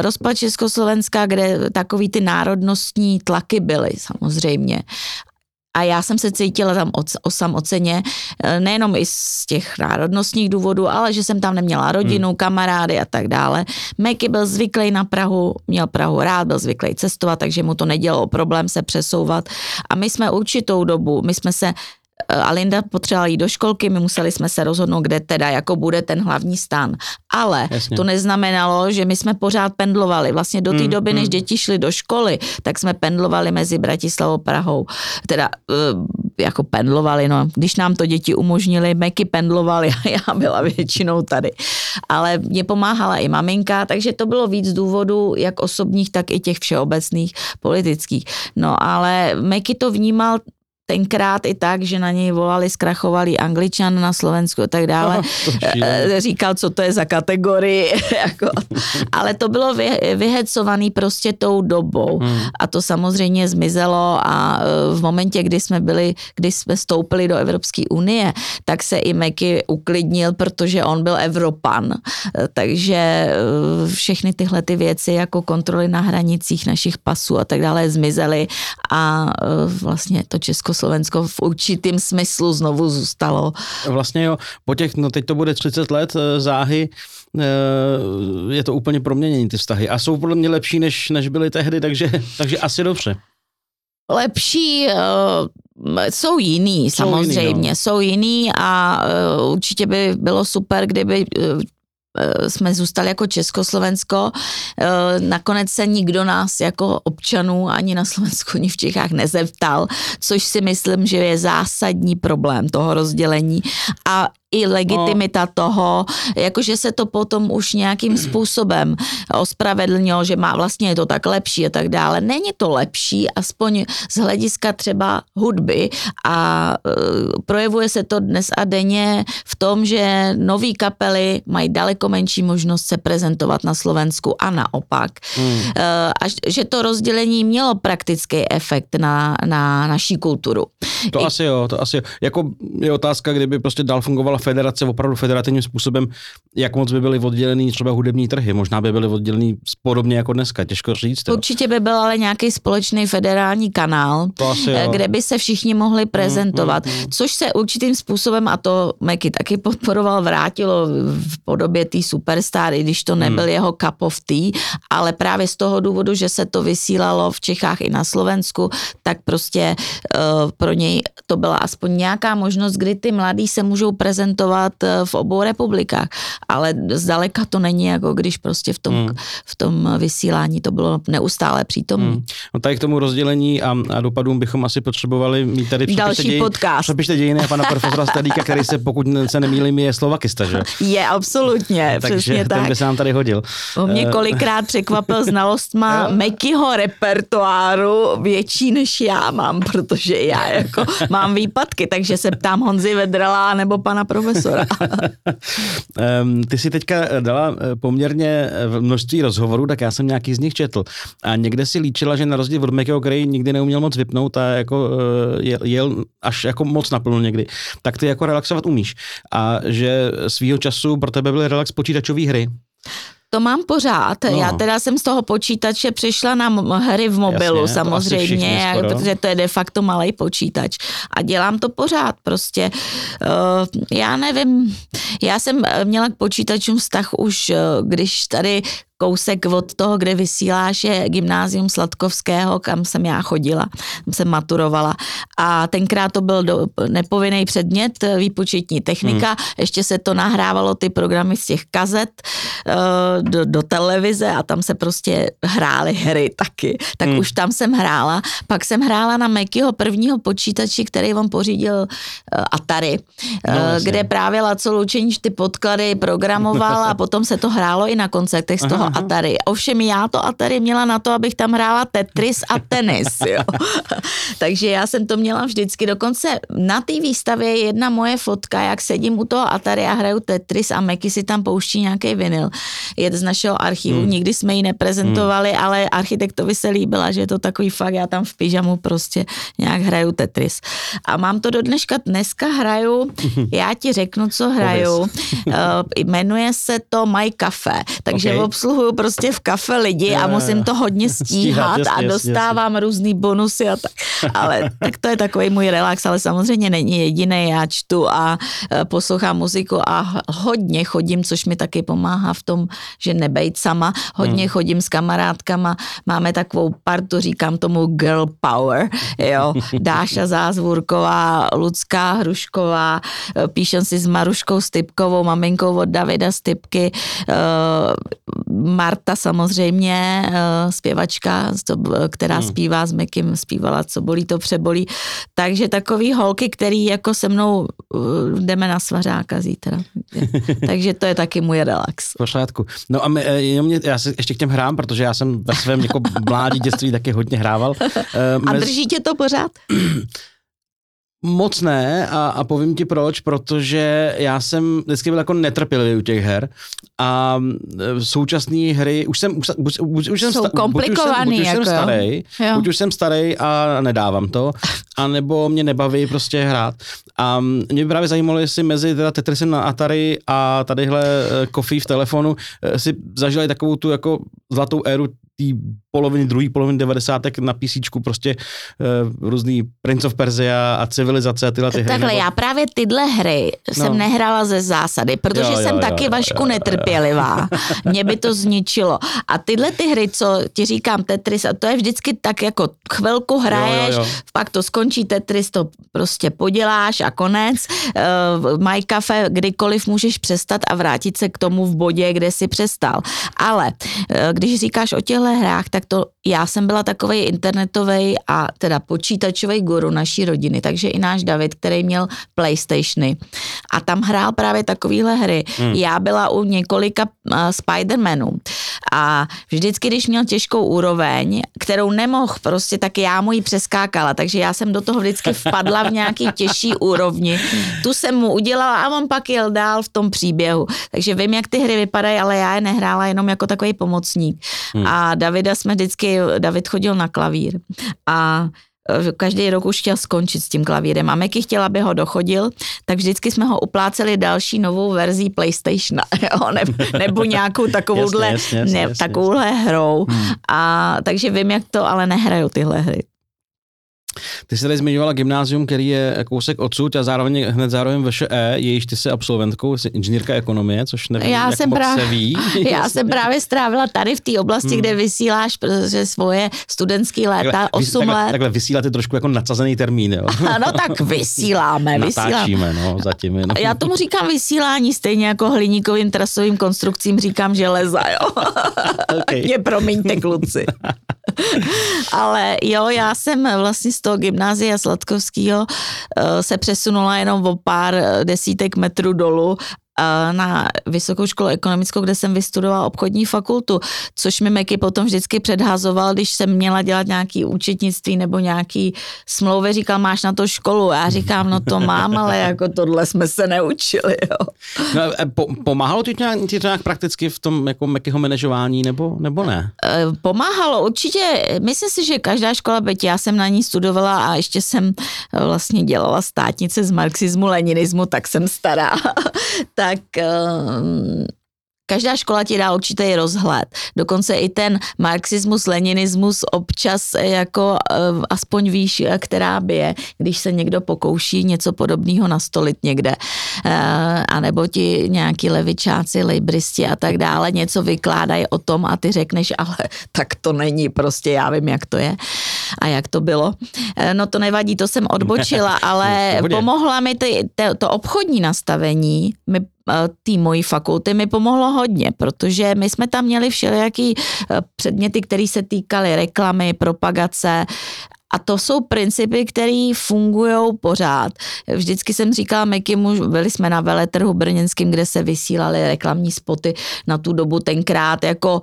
Rozpad Československa, kde takový ty národnostní tlaky byly samozřejmě a já jsem se cítila tam osamoceně, eh, nejenom i z těch národnostních důvodů, ale že jsem tam neměla rodinu, hmm. kamarády a tak dále. Meky byl zvyklý na Prahu, měl Prahu rád, byl zvyklý cestovat, takže mu to nedělalo problém se přesouvat. A my jsme určitou dobu, my jsme se a Linda potřebovala jít do školky, my museli jsme se rozhodnout, kde teda jako bude ten hlavní stan. Ale Jasně. to neznamenalo, že my jsme pořád pendlovali. Vlastně do té mm, doby, mm. než děti šly do školy, tak jsme pendlovali mezi Bratislavou a Prahou. Teda eh, jako pendlovali, no, když nám to děti umožnili, Meky pendlovali a já byla většinou tady. Ale mě pomáhala i maminka, takže to bylo víc důvodů, jak osobních, tak i těch všeobecných politických. No ale Meky to vnímal tenkrát i tak, že na něj volali zkrachovalý angličan na Slovensku a tak dále. Aha, Říkal, co to je za kategorii. jako. Ale to bylo vy, vyhecovaný prostě tou dobou. Hmm. A to samozřejmě zmizelo a v momentě, kdy jsme byli, kdy jsme stoupili do Evropské unie, tak se i Meky uklidnil, protože on byl Evropan. Takže všechny tyhle ty věci jako kontroly na hranicích našich pasů a tak dále zmizely a vlastně to Československo v určitým smyslu znovu zůstalo. Vlastně jo, po těch, no teď to bude 30 let eh, záhy, eh, je to úplně proměnění ty vztahy a jsou podle mě lepší, než, než byly tehdy, takže, takže asi dobře. Lepší, uh, jsou jiný jsou samozřejmě, jiný, no. jsou jiný a určitě by bylo super, kdyby Eh, jsme zůstali jako Československo. Eh, nakonec se nikdo nás jako občanů ani na Slovensku, ani v Čechách nezeptal, což si myslím, že je zásadní problém toho rozdělení. A i legitimita no. toho, jakože se to potom už nějakým způsobem ospravedlnilo, že má vlastně je to tak lepší a tak dále. Není to lepší, aspoň z hlediska třeba hudby a uh, projevuje se to dnes a denně v tom, že nový kapely mají daleko menší možnost se prezentovat na Slovensku a naopak. Hmm. Uh, a že to rozdělení mělo praktický efekt na, na naší kulturu. To I, asi jo, to asi jo. Jako je otázka, kdyby prostě dál fungovala federace opravdu federativním způsobem, jak moc by byly oddělený třeba hudební trhy. Možná by byly oddělený podobně jako dneska, těžko říct. Jo. Určitě by byl ale nějaký společný federální kanál, jo. kde by se všichni mohli prezentovat, mm, mm, mm. což se určitým způsobem, a to Meky taky podporoval, vrátilo v podobě té superstar, i když to nebyl mm. jeho cup of tea, ale právě z toho důvodu, že se to vysílalo v Čechách i na Slovensku, tak prostě uh, pro něj to byla aspoň nějaká možnost, kdy ty mladí se můžou prezentovat prezentovat eh, v obou republikách, ale zdaleka to není jako když prostě v tom, hmm. v tom vysílání to bylo neustále přítomné. Hmm. No tady k tomu rozdělení a, a dopadům bychom asi potřebovali mít tady Další děj, podcast. Přepište dějiny pana profesora Stadíka, který se, pokud se nemýlím, je slovakista, že? Je, absolutně, Takže přesně tak. by se nám tady hodil. On mě eh, kolikrát překvapil znalostma Mekyho repertoáru větší než já mám, protože já jako mám výpadky, takže se ptám Honzi Vedrala nebo pana profesora. Ty si teďka dala eh, poměrně eh, množství rozhovorů, tak já jsem nějaký z nich četl. A někde si líčila, že na rozdíl od Mekého, který nikdy neuměl moc vypnout a jako eh, jel až jako moc naplno někdy, tak ty jako relaxovat umíš. A že svýho času pro tebe byl relax počítačové hry. To mám pořád. No. Já teda jsem z toho počítače přišla na hry v mobilu Jasně, samozřejmě, protože to je de facto malý počítač. A dělám to pořád prostě. Uh, já nevím, já jsem měla k počítačům vztah už, uh, když tady kousek od toho, kde vysíláš, je gymnázium Sladkovského, kam jsem já chodila, tam jsem maturovala. A tenkrát to byl do, nepovinný předmět, výpočetní technika, hmm. ještě se to nahrávalo ty programy z těch kazet uh, do, do televize a tam se prostě hrály hry taky. Tak hmm. už tam jsem hrála. Pak jsem hrála na Mekyho prvního počítači, který on pořídil uh, Atari, no, kde právě Laco Lučenič ty podklady programoval a potom se to hrálo i na koncertech z toho Atari. Ovšem já to Atari měla na to, abych tam hrála Tetris a tenis. Jo. Takže já jsem to měla vždycky. Dokonce na té výstavě je jedna moje fotka, jak sedím u toho Atari a hraju Tetris a Meky si tam pouští nějaký vinyl. Je z našeho archivu. Hmm. Nikdy jsme ji neprezentovali, hmm. ale architektovi se líbila, že je to takový fakt, já tam v pyžamu prostě nějak hraju Tetris. A mám to do dneška, dneska hraju, já ti řeknu, co hraju. Uh, jmenuje se to My Cafe, takže okay. obsluhu obsluhuju prostě v kafe lidi a musím to hodně stíhat, stíhat jasně, a dostávám jasně. různý bonusy a tak. Ale tak to je takový můj relax, ale samozřejmě není jediný. Já čtu a e, poslouchám muziku a hodně chodím, což mi taky pomáhá v tom, že nebejt sama. Hodně hmm. chodím s kamarádkama, máme takovou partu, říkám tomu girl power, jo. Dáša Zázvůrková, Lucká Hrušková, e, píšem si s Maruškou Stypkovou, maminkou od Davida Stypky, e, Marta samozřejmě, eh, zpěvačka, která hmm. zpívá s Mekim, zpívala Co bolí, to přebolí. Takže takový holky, který jako se mnou eh, jdeme na svařáka zítra. Takže to je taky můj relax. Pořádku. No a my, eh, jenom mě, já se ještě k těm hrám, protože já jsem ve svém jako mládí dětství taky hodně hrával. A drží tě to pořád? Moc ne a, a povím ti proč, protože já jsem vždycky byl jako netrpělivý u těch her a e, současné hry, už jsem, už, už, už, už jsem, komplikovaný, buď už jsem, buď už jako jsem jo. starý, Jo. buď už jsem starý a nedávám to, anebo mě nebaví prostě hrát. A mě by právě zajímalo, jestli mezi teda Tetrisem na Atari a tadyhle e, Coffee v telefonu e, si zažili takovou tu jako zlatou éru té poloviny, druhé poloviny 90. na PC, prostě uh, různý Prince of Persia a civilizace a tyhle ty hry. Takhle, nebo- já právě tyhle hry No. jsem nehrála ze zásady, protože Jo, jo, jsem jo, taky jo, Vašku netrpělivá. Mě by to zničilo. A tyhle ty hry, co ti říkám Tetris, a to je vždycky tak jako chvilku hraješ, Jo, jo, jo. pak to skončí Tetris, to prostě poděláš a konec. Uh, My Cafe, kdykoliv můžeš přestat a vrátit se k tomu v bodě, kde jsi přestal. Ale eh, když říkáš o těchto hrách, tak to já jsem byla takový internetový a teda počítačový guru naší rodiny, takže i náš David, který měl Playstationy a tam hrál právě takovýhle hry. Hmm. Já byla u několika uh, Spider-Manů a vždycky, když měl těžkou úroveň, kterou nemohl prostě, tak já mu ji přeskákala, takže já jsem do toho vždycky vpadla v nějaký těžší úrovni. Tu jsem mu udělala a on pak jel dál v tom příběhu. Takže vím, jak ty hry vypadají, ale já je nehrála jenom jako takový pomocník. Hmm. A Davida jsme vždycky, David chodil na klavír a každý rok už chtěl skončit s tím klavírem a Meky chtěla, aby ho dochodil, tak vždycky jsme ho upláceli další novou verzí PlayStationa, jo, nebo, nebo nějakou takovouhle, Jasně, jasně, jasně, ne, jasně, takovouhle hrou. Hmm. A takže vím, jak to, ale nehraju tyhle hry. Ty jsi tady zmiňovala gymnázium, který je kousek odsud a zároveň hned zároveň VŠE, jejíž ty jsi absolventkou, jsi inženýrka ekonomie, což nevím, Já jak jsem moc právě- se ví. Já jsem právě strávila tady v té oblasti, Hmm. kde vysíláš protože svoje studentský léta, Takhle, 8 takhle, let. Takhle vysílat je trošku jako nadsazený termín, jo. Ano, tak vysíláme, vysíláme. Natáčíme, no, zatím jenom. Já tomu říkám vysílání, stejně jako hliníkovým trasovým konstrukcím říkám železa, jo. Okay. Mě promiňte, kluci. Ale jo, já jsem vlastně toho gymnázia Sladkovského eh, se přesunula jenom o pár eh, desítek metrů dolů na Vysokou školu ekonomickou, kde jsem vystudovala obchodní fakultu, což mi Meky potom vždycky předhazoval, když jsem měla dělat nějaký účetnictví nebo nějaký smlouvy, říkal, máš na to školu. Já říkám, no to mám, ale jako tohle jsme se neučili, jo. No, e, po, pomáhalo ti to nějak, ti to nějak prakticky v tom jako Mekyho manažování, nebo, nebo ne? Eh, Pomáhalo určitě, myslím si, že každá škola, byť já jsem na ní studovala a ještě jsem eh, vlastně dělala státnice z marxismu, leninismu, tak jsem stará, tak eh, každá škola ti dá určitý rozhled. Dokonce i ten marxismus, leninismus občas eh, jako eh, aspoň víš, eh, která by je, když se někdo pokouší něco podobného nastolit někde. A nebo ti nějaký levičáci, lejbristi a tak dále něco vykládají o tom a ty řekneš, ale tak to není, prostě já vím, jak to je a jak to bylo. No to nevadí, to jsem odbočila, ale pomohla mi ty, to, to obchodní nastavení, mi té mojí fakulty mi pomohlo hodně, protože my jsme tam měli všelijaký eh, předměty, které se týkaly reklamy, propagace a to jsou principy, které fungují pořád. Vždycky jsem říkala Mekimu, byli jsme na veletrhu brněnským, kde se vysílaly reklamní spoty na tu dobu tenkrát, jako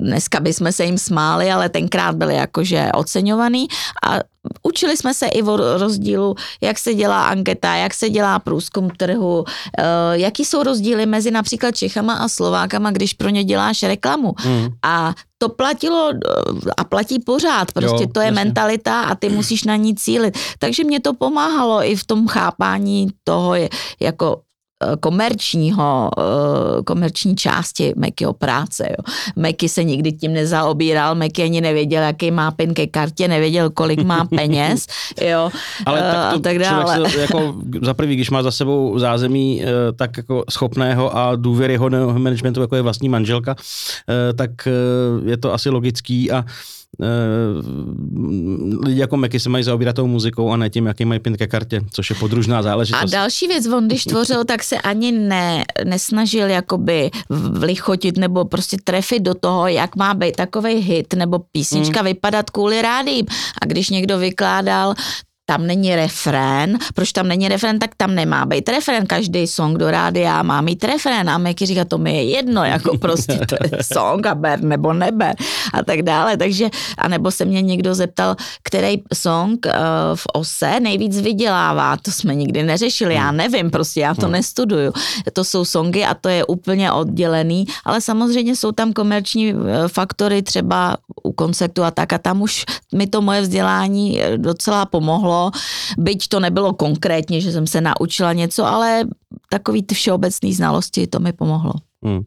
dneska bychom se jim smáli, ale tenkrát byly jakože oceňovaný a Učili jsme se i o rozdílu, jak se dělá anketa, jak se dělá průzkum trhu, eh, jaký jsou rozdíly mezi například Čechama a Slovákama, když pro ně děláš reklamu. Hmm. A to platilo eh, a platí pořád, prostě Jo, to je jasně. mentalita a ty musíš na ní cílit. Takže mě to pomáhalo i v tom chápání toho jako komerčního, eh, komerční části Mekyho práce. Jo. Meky se nikdy tím nezaobíral, Meky ani nevěděl, jaký má pin ke kartě, nevěděl, kolik má peněz, jo, Ale eh, tak to a tak dále. se jako za prvý, když má za sebou zázemí eh, tak jako schopného a důvěryhodného managementu, jako je vlastní manželka, eh, tak eh, je to asi logický a eh, lidi jako Meky se mají zaobírat tou muzikou a ne tím, jaký mají pin ke kartě, což je podružná A záležitost. další věc, on když tvořil, tak se ani ne, nesnažil jakoby vlichotit nebo prostě trefit do toho, jak má být takový hit nebo písnička hmm. vypadat kvůli rádím. A když někdo vykládal tam není refrén, proč tam není refrén, tak tam nemá být refrén, každý song do rádia má mít refrén. A Meky říká, to mi je jedno, jako prostě to je song a ber nebo neber a tak dále, takže, a nebo se mě někdo zeptal, který song uh, v ose nejvíc vydělává, to jsme nikdy neřešili, já hmm. nevím, prostě já to hmm. nestuduju, to jsou songy a to je úplně oddělený, ale samozřejmě jsou tam komerční eh, faktory třeba u koncertu a tak. A tam už mi to moje vzdělání eh, docela pomohlo, byť to nebylo konkrétně, že jsem se naučila něco, ale takový ty všeobecné znalosti, to mi pomohlo. Hmm.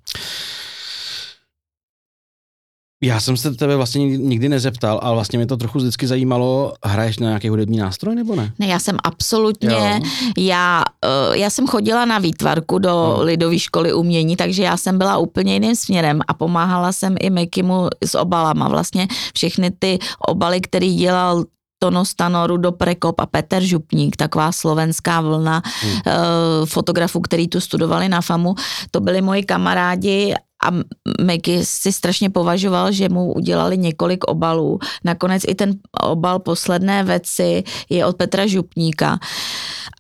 Já jsem se tebe vlastně nikdy nezeptal, ale vlastně mě to trochu vždycky zajímalo, hraješ na nějaký hudební nástroj nebo ne? Ne, já jsem absolutně, já, uh, já jsem chodila na výtvarku do no. lidové školy umění, takže já jsem byla úplně jiným směrem a pomáhala jsem i Mekimu s obalama. Vlastně všechny ty obaly, který dělal Tono Stanoru do Prekop a Petr Župník, taková slovenská vlna hmm. uh, fotografů, který tu studovali na FAMu. To byli moji kamarádi a Meky si strašně považoval, že mu udělali několik obalů. Nakonec i ten obal posledné věci je od Petra Župníka.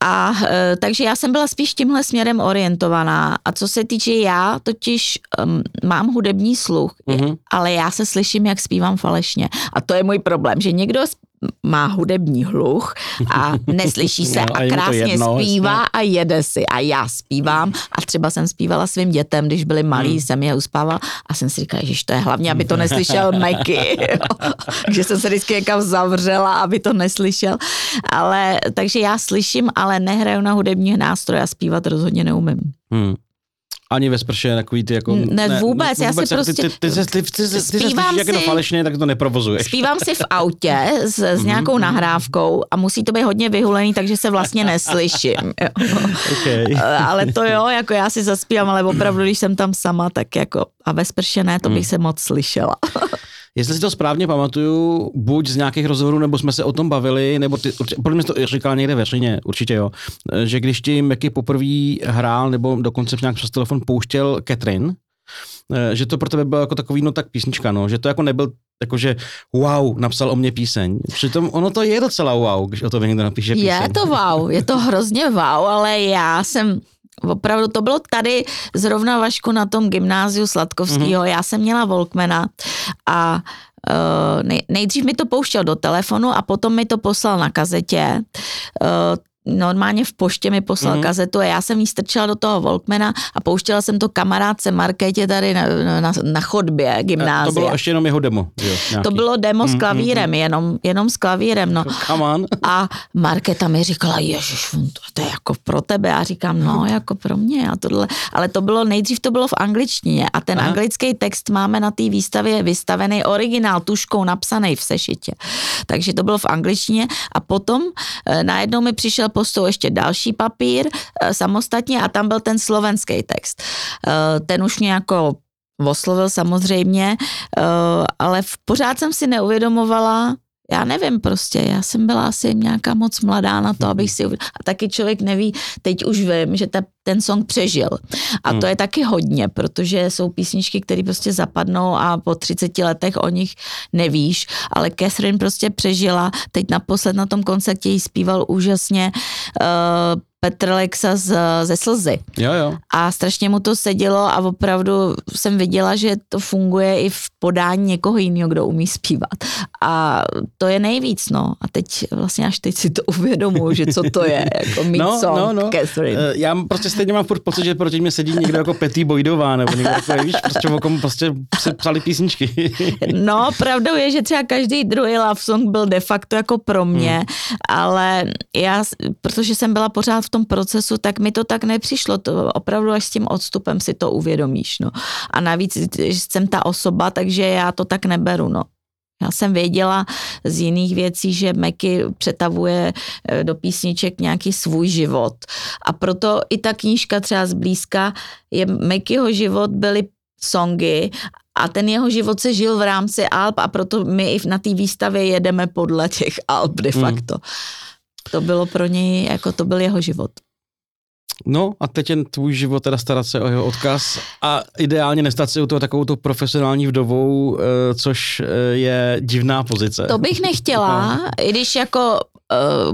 A e, takže já jsem byla spíš tímhle směrem orientovaná. A co se týče já, totiž um, mám hudební sluch, mm-hmm. ale já se slyším, jak zpívám falešně. A to je můj problém, že někdo má hudební hluch a neslyší se no, a, a krásně jedno, zpívá jasně. a jede si. A já zpívám a třeba jsem zpívala svým dětem, když byli malí, hmm. jsem je uspával a jsem si říkala, že to je hlavně, aby to neslyšel Meky. že jsem se vždycky někam zavřela, aby to neslyšel. Ale, takže já slyším, ale nehraju na hudební nástroje a zpívat rozhodně neumím. Hmm. Ani ve sprše, takový ty jako... Ne, ne vůbec, ne, já si prostě... Ty, ty, ty, ty, ty, ty, ty se slyšíš jako to falešně, tak to neprovozuješ. Zpívám si v autě s, s nějakou mm-hmm. nahrávkou a musí to být hodně vyhulený, takže se vlastně neslyším. okay. ale to jo, jako já si zaspívám, ale opravdu, když jsem tam sama, tak jako a ve sprše ne, to bych mm. se moc slyšela. Jestli si to správně pamatuju, buď z nějakých rozhovorů, nebo jsme se o tom bavili, nebo ty, podle mě to říkal někde veřejně, určitě jo, že když ti Meky poprvé hrál, nebo dokonce nějak přes telefon pouštěl Catherine, eh, že to pro tebe bylo jako takový, no tak písnička, no, že to jako nebyl jakože wow, napsal o mě píseň. Přitom ono to je docela wow, když o to někdo napíše píseň. Je to wow, je to hrozně wow, ale já jsem Opravdu to bylo tady zrovna Vašku na tom gymnáziu Sladkovského. Mm-hmm. Já jsem měla Volkmana a uh, nejdřív mi to pouštěl do telefonu a potom mi to poslal na kazetě. Normálně v poště mi poslal mm-hmm. kazetu a já jsem jí strčila do toho Volkmana a pouštěla jsem to kamarádce Markétě tady na, na, na chodbě gymnázia. To bylo ještě jenom jeho demo. Jo, to bylo demo mm-hmm. s mhm, klavírem, mhm. jenom, jenom s klavírem. No. Come on. A Markéta mi říkala, ježiš, to je jako pro tebe. Já říkám, no, jako pro mě. A tohle. Ale to bylo, nejdřív to bylo v angličtině a ten Aha. anglický text máme na té výstavě vystavený originál, tuškou napsaný v sešitě. Takže to bylo v angličtině a potom eh, najednou mi přišel postou ještě další papír eh, samostatně a tam byl ten slovenský text. Eh, ten už mě jako oslovil samozřejmě, eh, ale pořád jsem si neuvědomovala, já nevím prostě, já jsem byla asi nějaká moc mladá na to, abych si... A taky člověk neví, teď už vím, že ta, ten song přežil. A hmm. to je taky hodně, protože jsou písničky, které prostě zapadnou a po 30 letech o nich nevíš, ale Catherine prostě přežila. Teď naposled na tom koncertě jí zpíval úžasně uh, Petr Lexa z, ze Slzy. Jo, jo. A strašně mu to sedělo a opravdu jsem viděla, že to funguje i v podání někoho jiného, kdo umí zpívat. A to je nejvíc, no. A teď vlastně až teď si to uvědomuji, že co to je, jako mít no, song no, no. Catherine. Uh, já prostě stejně mám furt pocit, že proti mě sedí někdo jako Petý Boydová, nebo někdo jako, víš, prostě o kom prostě se psali písničky. no, pravdou je, že třeba každý druhý love song byl de facto jako pro mě, hmm. ale já, protože jsem byla pořád v tom procesu, tak mi to tak nepřišlo. To opravdu až s tím odstupem si to uvědomíš. No. A navíc jsem ta osoba, takže já to tak neberu. No. Já jsem věděla z jiných věcí, že Meky přetavuje eh, do písniček nějaký svůj život. A proto i ta knížka třeba zblízka je Mekyho život byly songy a ten jeho život se žil v rámci Alp a proto my i na té výstavě jedeme podle těch Alp de hmm. facto. Hmm to bylo pro něj, jako to byl jeho život. No a teď jen tvůj život teda starat se o jeho odkaz a ideálně nestat se u toho takovou profesionální vdovou, eh, což eh, je divná pozice. To bych nechtěla, i když jako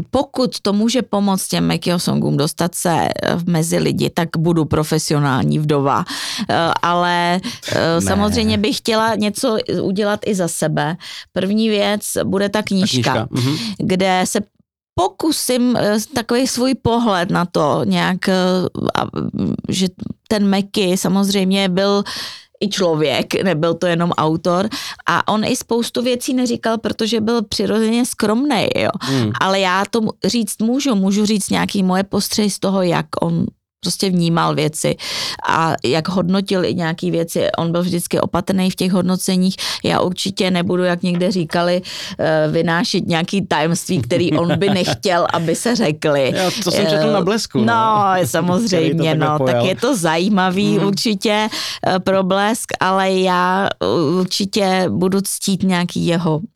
pokud to může pomoct těm Mekyho songům dostat se eh, mezi lidi, tak budu profesionální vdova. Ale ne. samozřejmě bych chtěla něco udělat i za sebe. První věc bude ta knížka, ta knížka. Mhm. kde se pokusím takový svůj pohled na to nějak, že ten Meky samozřejmě byl i člověk, nebyl to jenom autor a on i spoustu věcí neříkal, protože byl přirozeně skromný, jo. Hmm. Ale já to říct můžu, můžu říct nějaký moje postřehy z toho, jak on prostě vnímal věci a jak hodnotil i nějaký věci. On byl vždycky opatrný v těch hodnoceních. Já určitě nebudu, jak někde říkali, eh, vynášet nějaký tajemství, který on by nechtěl, aby se řekli. Já to jsem četl na blesku. No, no samozřejmě, no, tak je to zajímavý hmm. určitě eh, problesk, ale já určitě budu ctít nějaký jeho Eh,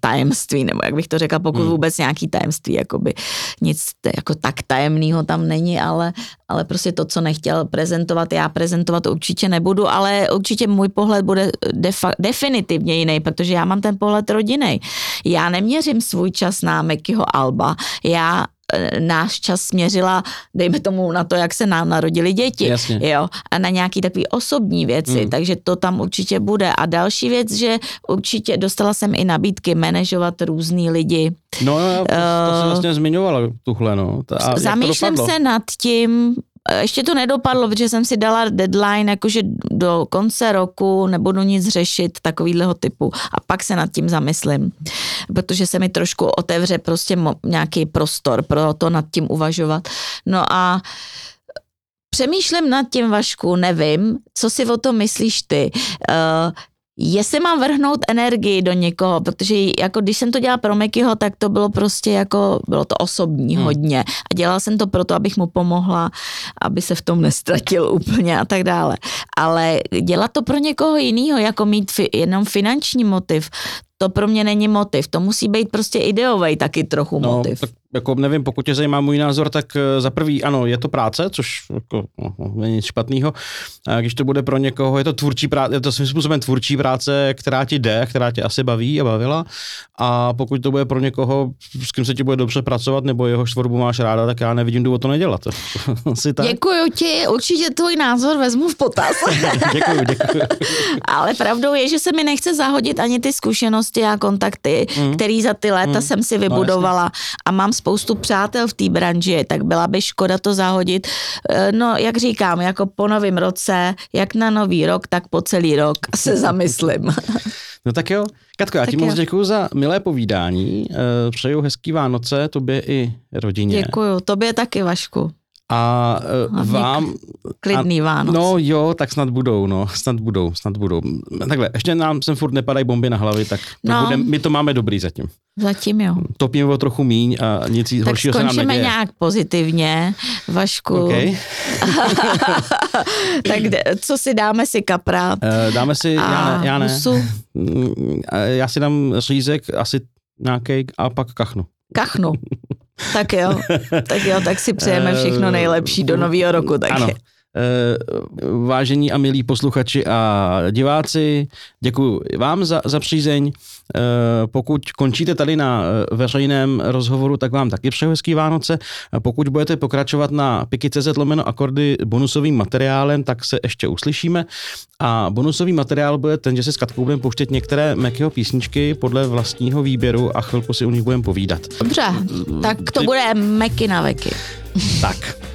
tajemství, nebo jak bych to řekla, pokud hmm. vůbec nějaký tajemství, jakoby nic jako tak tajemného tam není, ale, ale prostě to, co nechtěl prezentovat, já prezentovat určitě nebudu, ale určitě můj pohled bude defa- definitivně jiný, protože já mám ten pohled rodinný. Já neměřím svůj čas na Mekyho Alba, já Eh, náš čas směřila, dejme tomu, na to, jak se nám narodili děti. Jasně. Jo, a na nějaký takový osobní věci, mm. takže to tam určitě bude. A další věc, že určitě dostala jsem i nabídky manažovat různý lidi. No, to, to uh, jsem vlastně zmiňovala tuhle, no. A zamýšlím se nad tím, ještě to nedopadlo, protože jsem si dala deadline, jakože do konce roku nebudu nic řešit takovýhleho typu a pak se nad tím zamyslím, protože se mi trošku otevře prostě nějaký prostor pro to nad tím uvažovat. No a přemýšlím nad tím, Vašku, nevím, co si o tom myslíš ty. Uh, jestli mám vrhnout energii do někoho, protože jako když jsem to dělala pro Mekyho, tak to bylo prostě jako, bylo to osobní hmm. hodně a dělala jsem to proto, abych mu pomohla, aby se v tom nestratil úplně a tak dále. Ale dělat to pro někoho jiného, jako mít fi, jenom finanční motiv, to pro mě není motiv. To musí být prostě ideový taky trochu no, motiv. Tak jako nevím, pokud tě zajímá můj názor, tak eh, za prvý ano, je to práce, což jako, no, není nic špatného. A když to bude pro někoho, je to tvůrčí práce, je to svým způsobem tvůrčí práce, která ti jde, která tě asi baví a bavila. A pokud to bude pro někoho, s kým se ti bude dobře pracovat, nebo jeho tvorbu máš ráda, tak já nevidím důvod to nedělat. asi tak. Děkuji ti, určitě tvůj názor vezmu v potaz. děkuji, děkuji. Ale pravdou je, že se mi nechce zahodit ani ty zkušenosti a kontakty, mm. který za ty léta mm. jsem si no, vybudovala no, a mám spoustu přátel v té branži, tak byla by škoda to zahodit. Eh, no, jak říkám, jako po novém roce, jak na nový rok, tak po celý rok se zamyslím. No tak jo. Katko, já ti moc děkuji za milé povídání. Eh, přeju hezký Vánoce tobě i rodině. Děkuji, tobě taky, Vašku. A uh, vám... Klidný Vánoc. No jo, tak snad budou, no, snad budou, snad budou. Takhle, ještě nám sem furt nepadají bomby na hlavy, tak no. budem, my to máme dobrý zatím. Zatím jo. Topíme o trochu míň a nic tak horšího se nám neděje. Tak nějak pozitivně, Vašku. Okay. tak co si dáme si kapra? Uh, dáme si, já ne, já ne. Já si dám řízek asi nějaký a pak kachnu. Kachnu. Tak jo, tak jo, tak si přejeme všechno nejlepší do nového roku. Tak ano. Eh, vážení a milí posluchači a diváci, děkuji vám za, za přízeň. Eh, pokud končíte tady na eh, veřejném rozhovoru, tak vám taky přeju hezký Vánoce. Pokud budete pokračovat na piky.cz lomeno akordy bonusovým materiálem, tak se ještě uslyšíme. A bonusový materiál bude ten, že se s Katkou budeme pouštět některé Mekyho písničky podle vlastního výběru a chvilku si u nich budeme povídat. Dobře, tak to bude Meky na veky. Tak.